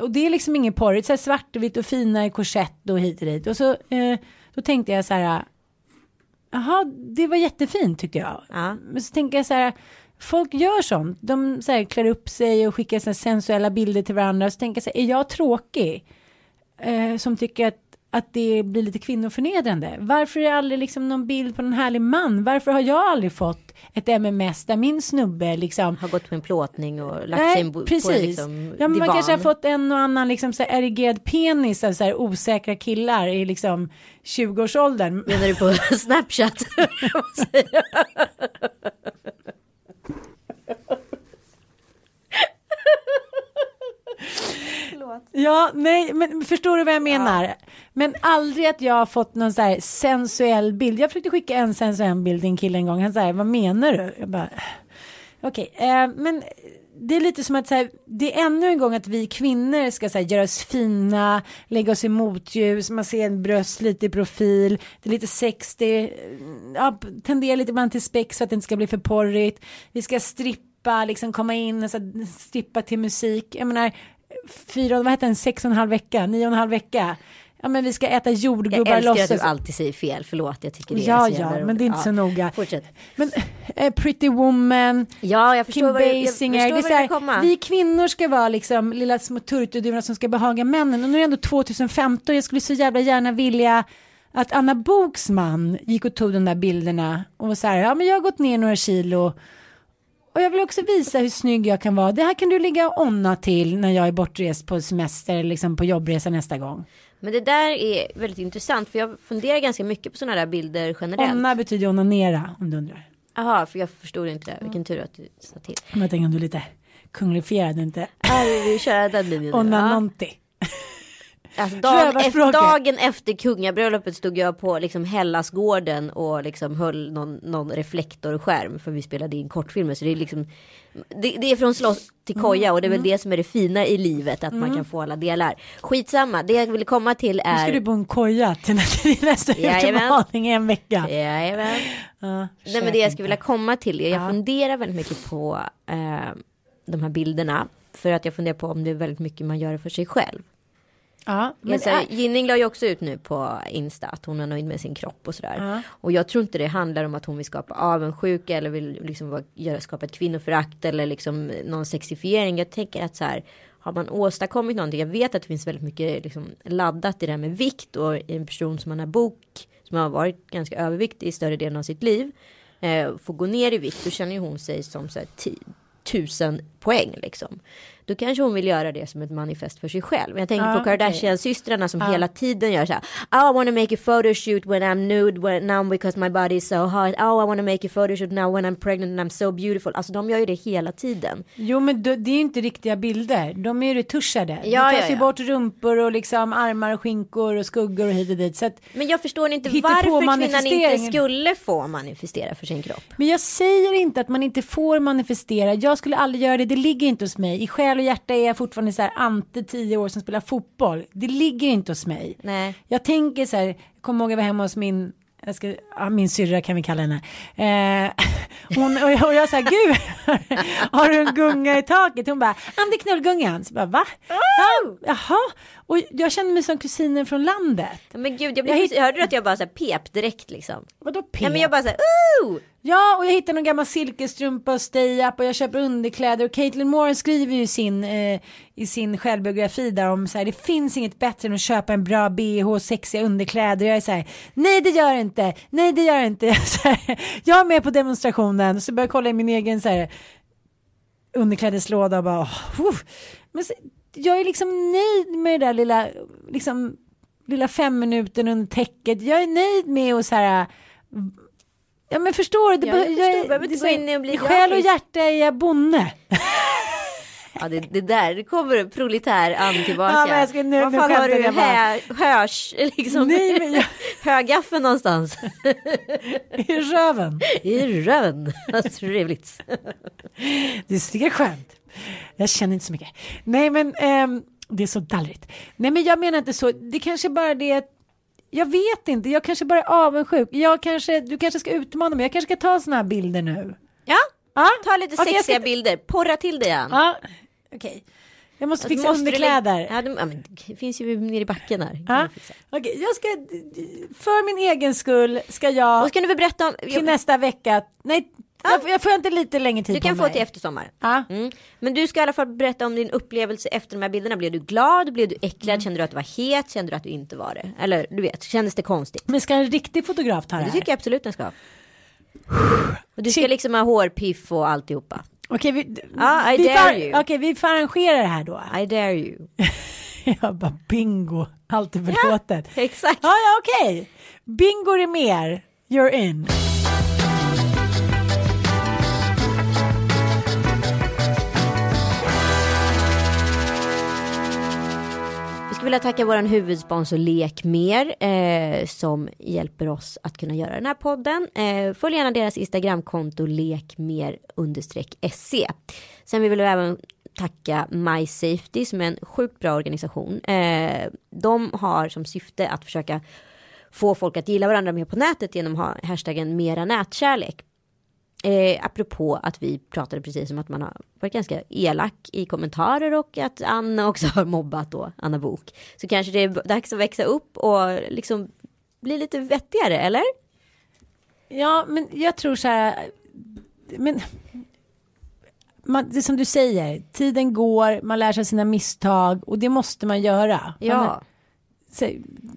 Och det är liksom ingen porrigt, så här svartvitt och fina i korsett och hit och dit. Och så eh, då tänkte jag så här, jaha, det var jättefint tyckte jag. Ja. Men så tänker jag så här, folk gör sånt. De så här, klär upp sig och skickar så sensuella bilder till varandra. Så tänker jag så här, är jag tråkig? Eh, som tycker att att det blir lite kvinnoförnedrande. Varför är det aldrig liksom någon bild på någon härlig man? Varför har jag aldrig fått ett MMS där min snubbe liksom Har gått på en plåtning och lagt sig Nej, på en liksom ja, men man kanske har fått en och annan liksom så här erigerad penis av så här osäkra killar i liksom 20-årsåldern. Menar du på [laughs] Snapchat? [laughs] [laughs] Ja, nej, men förstår du vad jag menar? Men aldrig att jag har fått någon så här sensuell bild. Jag försökte skicka en sensuell bild till en kille en gång. Han säger, vad menar du? Jag bara, okej, eh, men det är lite som att så här, det är ännu en gång att vi kvinnor ska så här, göra oss fina, lägga oss i motljus, man ser en bröst lite i profil, det är lite sex, det ja, tenderar lite ibland till spex för att det inte ska bli för porrigt. Vi ska strippa, liksom komma in och så här, strippa till musik. Jag menar, fyra, vad heter den, sex och en halv vecka, nio och en halv vecka. Ja men vi ska äta Jag jordgubbar älskar att låtsas. du alltid säger fel, förlåt jag tycker det är Ja, så ja, men det är inte roligt. så noga. Fortsätt. Men eh, Pretty Woman, Ja, jag förstår Kim jag Basinger. Det är så här, vi kvinnor ska vara liksom lilla små turturduvor som ska behaga männen. Och nu är det ändå 2015. Jag skulle så jävla gärna vilja att Anna Boks man gick och tog de där bilderna och var så här, ja men jag har gått ner några kilo. Och jag vill också visa hur snygg jag kan vara. Det här kan du ligga och onna till när jag är bortrest på semester, liksom på jobbresa nästa gång. Men det där är väldigt intressant för jag funderar ganska mycket på sådana där bilder generellt. Onna betyder onanera om du undrar. Jaha, för jag förstod inte det. Vilken tur att du sa till. Men jag tänker om du är lite kunglifierad, inte [laughs] Ja, vi köra den linjen nu. Alltså, dagen, efter, dagen efter kungabröllopet stod jag på liksom Hellasgården och liksom höll någon, någon reflektorskärm för vi spelade in kortfilmer. Så det är liksom det, det är från slott till koja och det är Mm. väl det som är det fina i livet att man kan få alla delar. Skitsamma, det jag vill komma till Nu ska är du bo en koja till nä- till nästa [laughs] utmaning i en vecka. Jajamän. Ja, Nej men det jag skulle vilja komma till är jag Ja. funderar väldigt mycket på eh, de här bilderna. För att jag funderar på om det är väldigt mycket man gör det för sig själv. Ja, Men så äh, Ginning la ju också ut nu på Insta att hon är nöjd med sin kropp och sådär. Ja. Och jag tror inte det handlar om att hon vill skapa avundsjuka eller vill liksom göra, skapa ett kvinnoförakt eller liksom någon sexifiering. Jag tänker att så här har man åstadkommit någonting. Jag vet att det finns väldigt mycket liksom laddat i det här med vikt och en person som man har bok som har varit ganska överviktig i större delen av sitt liv eh, får gå ner i vikt. Då känner ju hon sig som så här, tusen poäng liksom. Då kanske hon vill göra det som ett manifest för sig själv. Jag tänker Ja, på. Kardashian-systrarna som hela tiden gör så här. Oh, I want to make a photoshoot when I'm nude when, now because my body is so hot. Oh, I want to make a photoshoot now when I'm pregnant and I'm so beautiful. Alltså de gör ju det hela tiden. Jo men det är ju inte riktiga bilder. De är ju retuschade. Ja, det tas ja, ju ja. bort rumpor och liksom armar och skinkor och skuggor och hit och dit. Så att, Men jag förstår inte varför kvinnan inte skulle få manifestera för sin kropp. men jag säger inte att man inte får manifestera. Jag skulle aldrig göra det. Det ligger inte hos mig. I själ och hjärta är jag fortfarande så här ante tio år som spelar fotboll. Det ligger inte hos mig. Nej. Jag tänker så här, jag kommer ihåg jag var hemma hos min, jag ska, ja, min syrra kan vi kalla henne. Eh, [laughs] hon, och, jag, och jag sa, gud, [laughs] har du en gunga i taket? Hon bara, ja det är knullgungan. Så jag bara, va? Ja, jaha, och jag kände mig som kusinen från landet. Men gud, jag, blir, Jag hitt- hörde du att jag bara så här pep direkt liksom? Vadå pep? Ja, men jag bara så här, ooh! Ja, och jag hittade någon gammal silkesstrumpa och stay-up och jag köper underkläder och Caitlin Moore skriver ju i sin, eh, i sin självbiografi där om så här, det finns inget bättre än att köpa en bra bh och sexiga underkläder och jag är så här, nej det gör det inte, nej det gör det inte. [laughs] Så här, jag är med på demonstrationen så börjar jag kolla i min egen så här, underklädeslåda och bara, oh, men jag är liksom nöjd med det där lilla, liksom, lilla fem minuten under täcket. Jag är nöjd med att så här Ja men förstår du? Det jag förstår. behöver inte är gå in och bli I själ och hjärta är jag bonde. [laughs] Ja det, det där, det kommer proletär an tillbaka. Ja, men jag ska- nu- nu fan har du hö, hörs, liksom, Nej, men jag- [laughs] högaffeln någonstans? [laughs] I röven. I röven. Trevligt. Det är skönt. Jag känner inte så mycket. Nej men ehm, det är så dallrigt. Nej men jag menar inte så. Det kanske bara det att jag vet inte. Jag kanske bara är avundsjuk. Jag kanske, du kanske ska utmana mig. Jag kanske ska ta såna här bilder nu. Ja, Ja, ta lite jag sexiga ska- bilder. Porra till dig Ann. Ja, okej. Jag måste Du fixa måste underkläder. lägga- Ja, du, ja, men det finns ju nere i backen här. Ja. du. Okej, jag ska, för min egen skull ska jag Och ska du berätta om... till nästa vecka, nej Jag, får- jag får inte lite längre tid Du på kan få mig. till efter sommaren. Ja. Mm. Men du ska i alla fall berätta om din upplevelse efter de här bilderna. Blev du glad? Blev du äcklad? Mm. Kände du att du var het? Kände du att du inte var det? Eller du vet, kändes det konstigt? Men ska en riktig fotograf ta det Det här? tycker jag absolut den ska ha. [sighs] Och du ska Shit. liksom ha hårpiff och alltihopa. Okej, vi, I vi, dare får, okej, vi får arrangera det här då. I dare you. [laughs] Jag bara bingo, allt är förlåtet. Exakt. Ja, ja, okej. Bingo är mer, you're in. Vilja tacka vår huvudsponsor Lekmer eh, som hjälper oss att kunna göra den här podden. Eh, följ gärna deras Instagramkonto lekmer se. Sen vill vi även tacka My Safety som är en sjukt bra organisation. Eh, de har som syfte att försöka få folk att gilla varandra mer på nätet genom att ha hashtaggen mera nätkärlek. Eh, apropå att vi pratade precis om att man har varit ganska elak i kommentarer och att Anna också har mobbat då, Anna Bok. Så kanske det är dags att växa upp och liksom bli lite vettigare, eller? Ja, men jag tror så här. Men man, det är som du säger, tiden går, man lär sig sina misstag och det måste man göra. Man, Ja, så,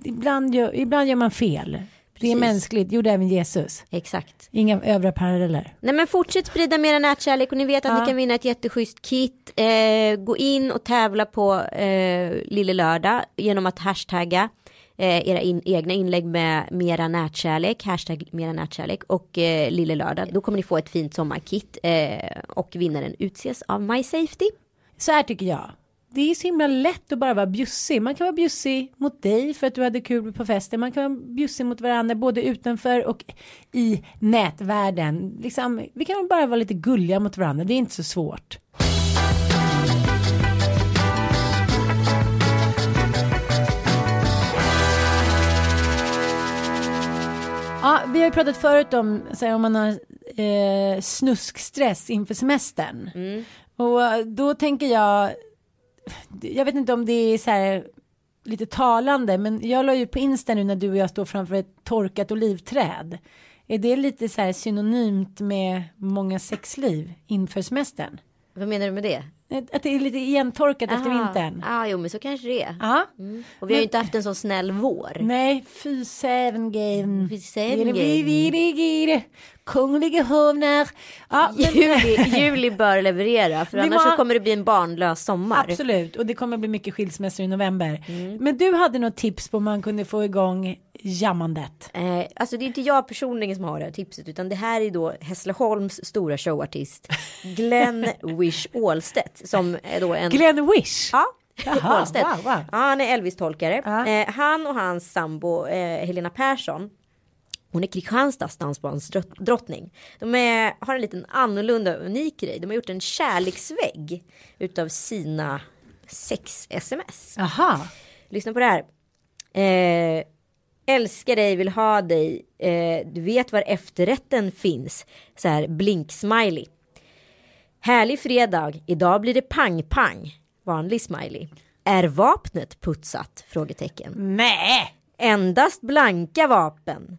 ibland, gör, ibland gör man fel. Det är Precis. mänskligt, gjorde även Jesus. exakt. Inga övriga paralleller. Nej men fortsätt sprida mera nätkärlek och ni vet att Ja. ni kan vinna ett jätteschysst kit. Eh, gå in och tävla på eh, Lille Lördag genom att hashtagga eh, era in, egna inlägg med mera nätkärlek, hashtag mera nätkärlek och eh, Lille Lördag. Då kommer ni få ett fint sommarkit eh, och vinnaren utses av My Safety. Så här tycker jag. Det är så himla lätt att bara vara bjussig. Man kan vara bjussig mot dig för att du hade kul på festen. Man kan vara bjussig mot varandra både utanför och i nätvärlden. Liksom, vi kan bara vara lite gulliga mot varandra. Det är inte så svårt. Ja, vi har ju pratat förut om här, om man har eh, snuskstress inför semestern. Och eh, då tänker jag, jag vet inte om det är så här lite talande, men jag la ju på Insta nu när du och jag står framför ett torkat olivträd. Är det lite så här synonymt med många sexliv inför semestern? Vad menar du med det? Att det är lite igentorkat efter Aha. vintern? Ja, jo men så kanske det är. Ja. Och vi har ju inte haft en sån snäll vår. Nej, fy seven game. Fy seven game. Kungliga hovnar. Ja, [laughs] men- Juli, juli bör leverera för Vi annars må- så kommer det bli en barnlös sommar. Absolut, och det kommer bli mycket skilsmässor i november. Mm. Men du hade något tips på hur man kunde få igång jammandet. Eh, alltså det är inte jag personligen som har det här tipset utan det här är då Hässleholms stora showartist Glenn [laughs] Wish Ålstedt som är då en Glenn Wish. Ja, Jaha, wow, wow. Ja, han är Elvis-tolkare. Ja. Eh, han och hans sambo eh, Helena Persson hon är Kristianstads dansbandsdrottning. De är, har en liten annorlunda unik grej. De har gjort en kärleksvägg utav sina sex sms. Aha. Lyssna på det här. Eh, älskar dig, vill ha dig. Eh, du vet var efterrätten finns. Så här blink-smiley. Härlig fredag. Idag blir det pang-pang. Vanlig smiley. Är vapnet putsat? Frågetecken. Nej. Endast blanka vapen.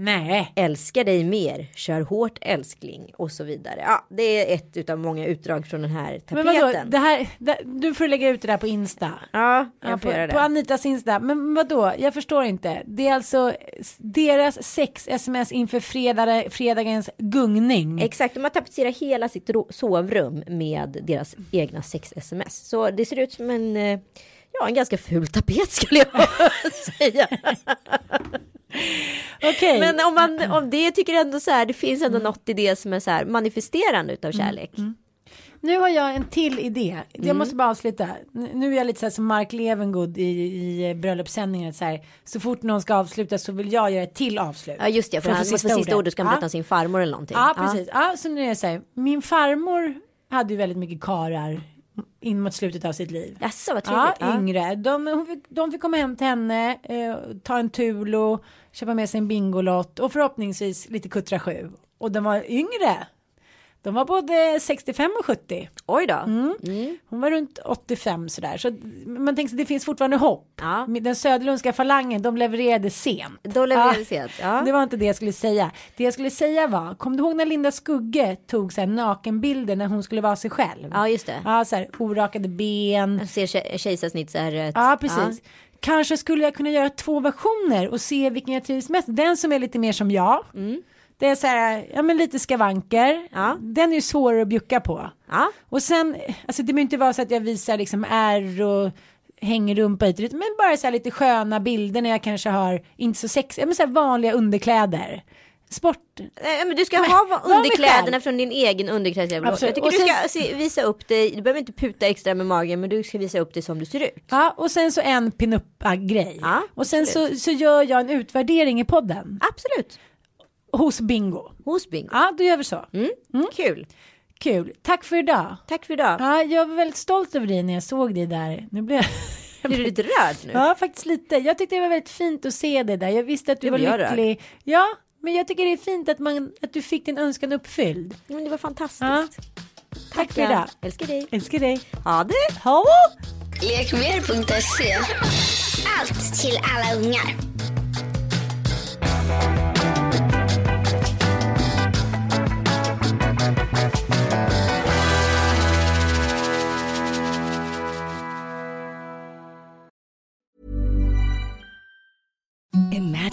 Nej. Älskar dig mer. Kör hårt älskling. Och så vidare. Ja, det är ett utav många utdrag från den här Men vadå, tapeten. det här, det, du får lägga ut det där på Insta. Ja, Ja, jag på, får göra det. på Anitas Insta. Men vadå, jag förstår inte. Det är alltså deras sex sms inför fredag, fredagens gungning. Exakt, de har tapetserat hela sitt sovrum med deras egna sex-sms. Så det ser ut som en, eh, ja, en ganska ful tapet skulle jag [laughs] säga. Okej. Men om man, om det tycker ändå så här, det finns ändå något i det som är så här manifesterande utav kärlek. Nu har jag en till idé. Jag Mm. måste bara avsluta. Nu är jag lite så här som Mark Levengood i, i bröllopssändningen. Så, här, så fort någon ska avsluta så vill jag göra ett till avslut. Ja just det, för För han måste sista ordet ska han Ja. berätta om sin farmor eller någonting. Ja, precis. Ja, så nu är det så här. Min farmor hade ju väldigt mycket karar in mot slutet av sitt liv. Jaså vad trevligt. Ja, yngre. De, fick, de fick komma hem till henne, eh, ta en Tulo, köpa med sig en Bingolott och förhoppningsvis lite Kuttra 7. Och de var yngre. De var både 65 och 70. Oj då. Mm. Hon var runt 85 sådär. Så man tänker att det finns fortfarande hopp. Ja. Den Söderlundska falangen, de levererade sent. Då levererade Ja. sent. Ja. Det var inte det jag skulle säga. Det jag skulle säga var, kom du ihåg när Linda Skugge tog så här nakenbilder när hon skulle vara sig själv? Ja, just det. Ja, så här orakade ben. Jag ser ke- kejsarsnittsärret. Ja, precis. Kanske skulle jag kunna göra två versioner och se vilken jag trivs mest. Den som är lite mer som jag. Det är så här, ja men lite skavanker. Ja. Den är ju svårare att bjucka på. Ja. Och sen, alltså det behöver inte vara så att jag visar liksom ärr och hänger rumpa hit men bara så här lite sköna bilder när jag kanske har inte så sexiga, men så här vanliga underkläder. Sport. Nej, men du ska Men, ha underkläderna kläd. från din egen underklädesgarderob. Jag tycker Och du sen- ska visa upp dig. Du behöver inte puta extra med magen men du ska visa upp dig som du ser ut. Ja, och sen så en pinup-grej. Ja, och sen så, så gör jag en utvärdering i podden Absolut. Hos Bingo. Hos Bingo. Ja, då gör vi så. Mm. Kul. Kul. Tack för idag. Tack för idag. Ja, jag var väldigt stolt över dig när jag såg dig där. Nu blev jag... [laughs] Blir du lite rörd nu? Ja, faktiskt lite. Jag tyckte det var väldigt fint att se dig där. Jag visste att du Nu var lycklig. Ja, men jag tycker det är fint att, man, att du fick din önskan uppfylld. Ja, Men det var fantastiskt. Ja. Tack för ja. idag. Älskar dig. Älskar dig. Ha det. Ha! Lekmer.se Allt till alla ungar.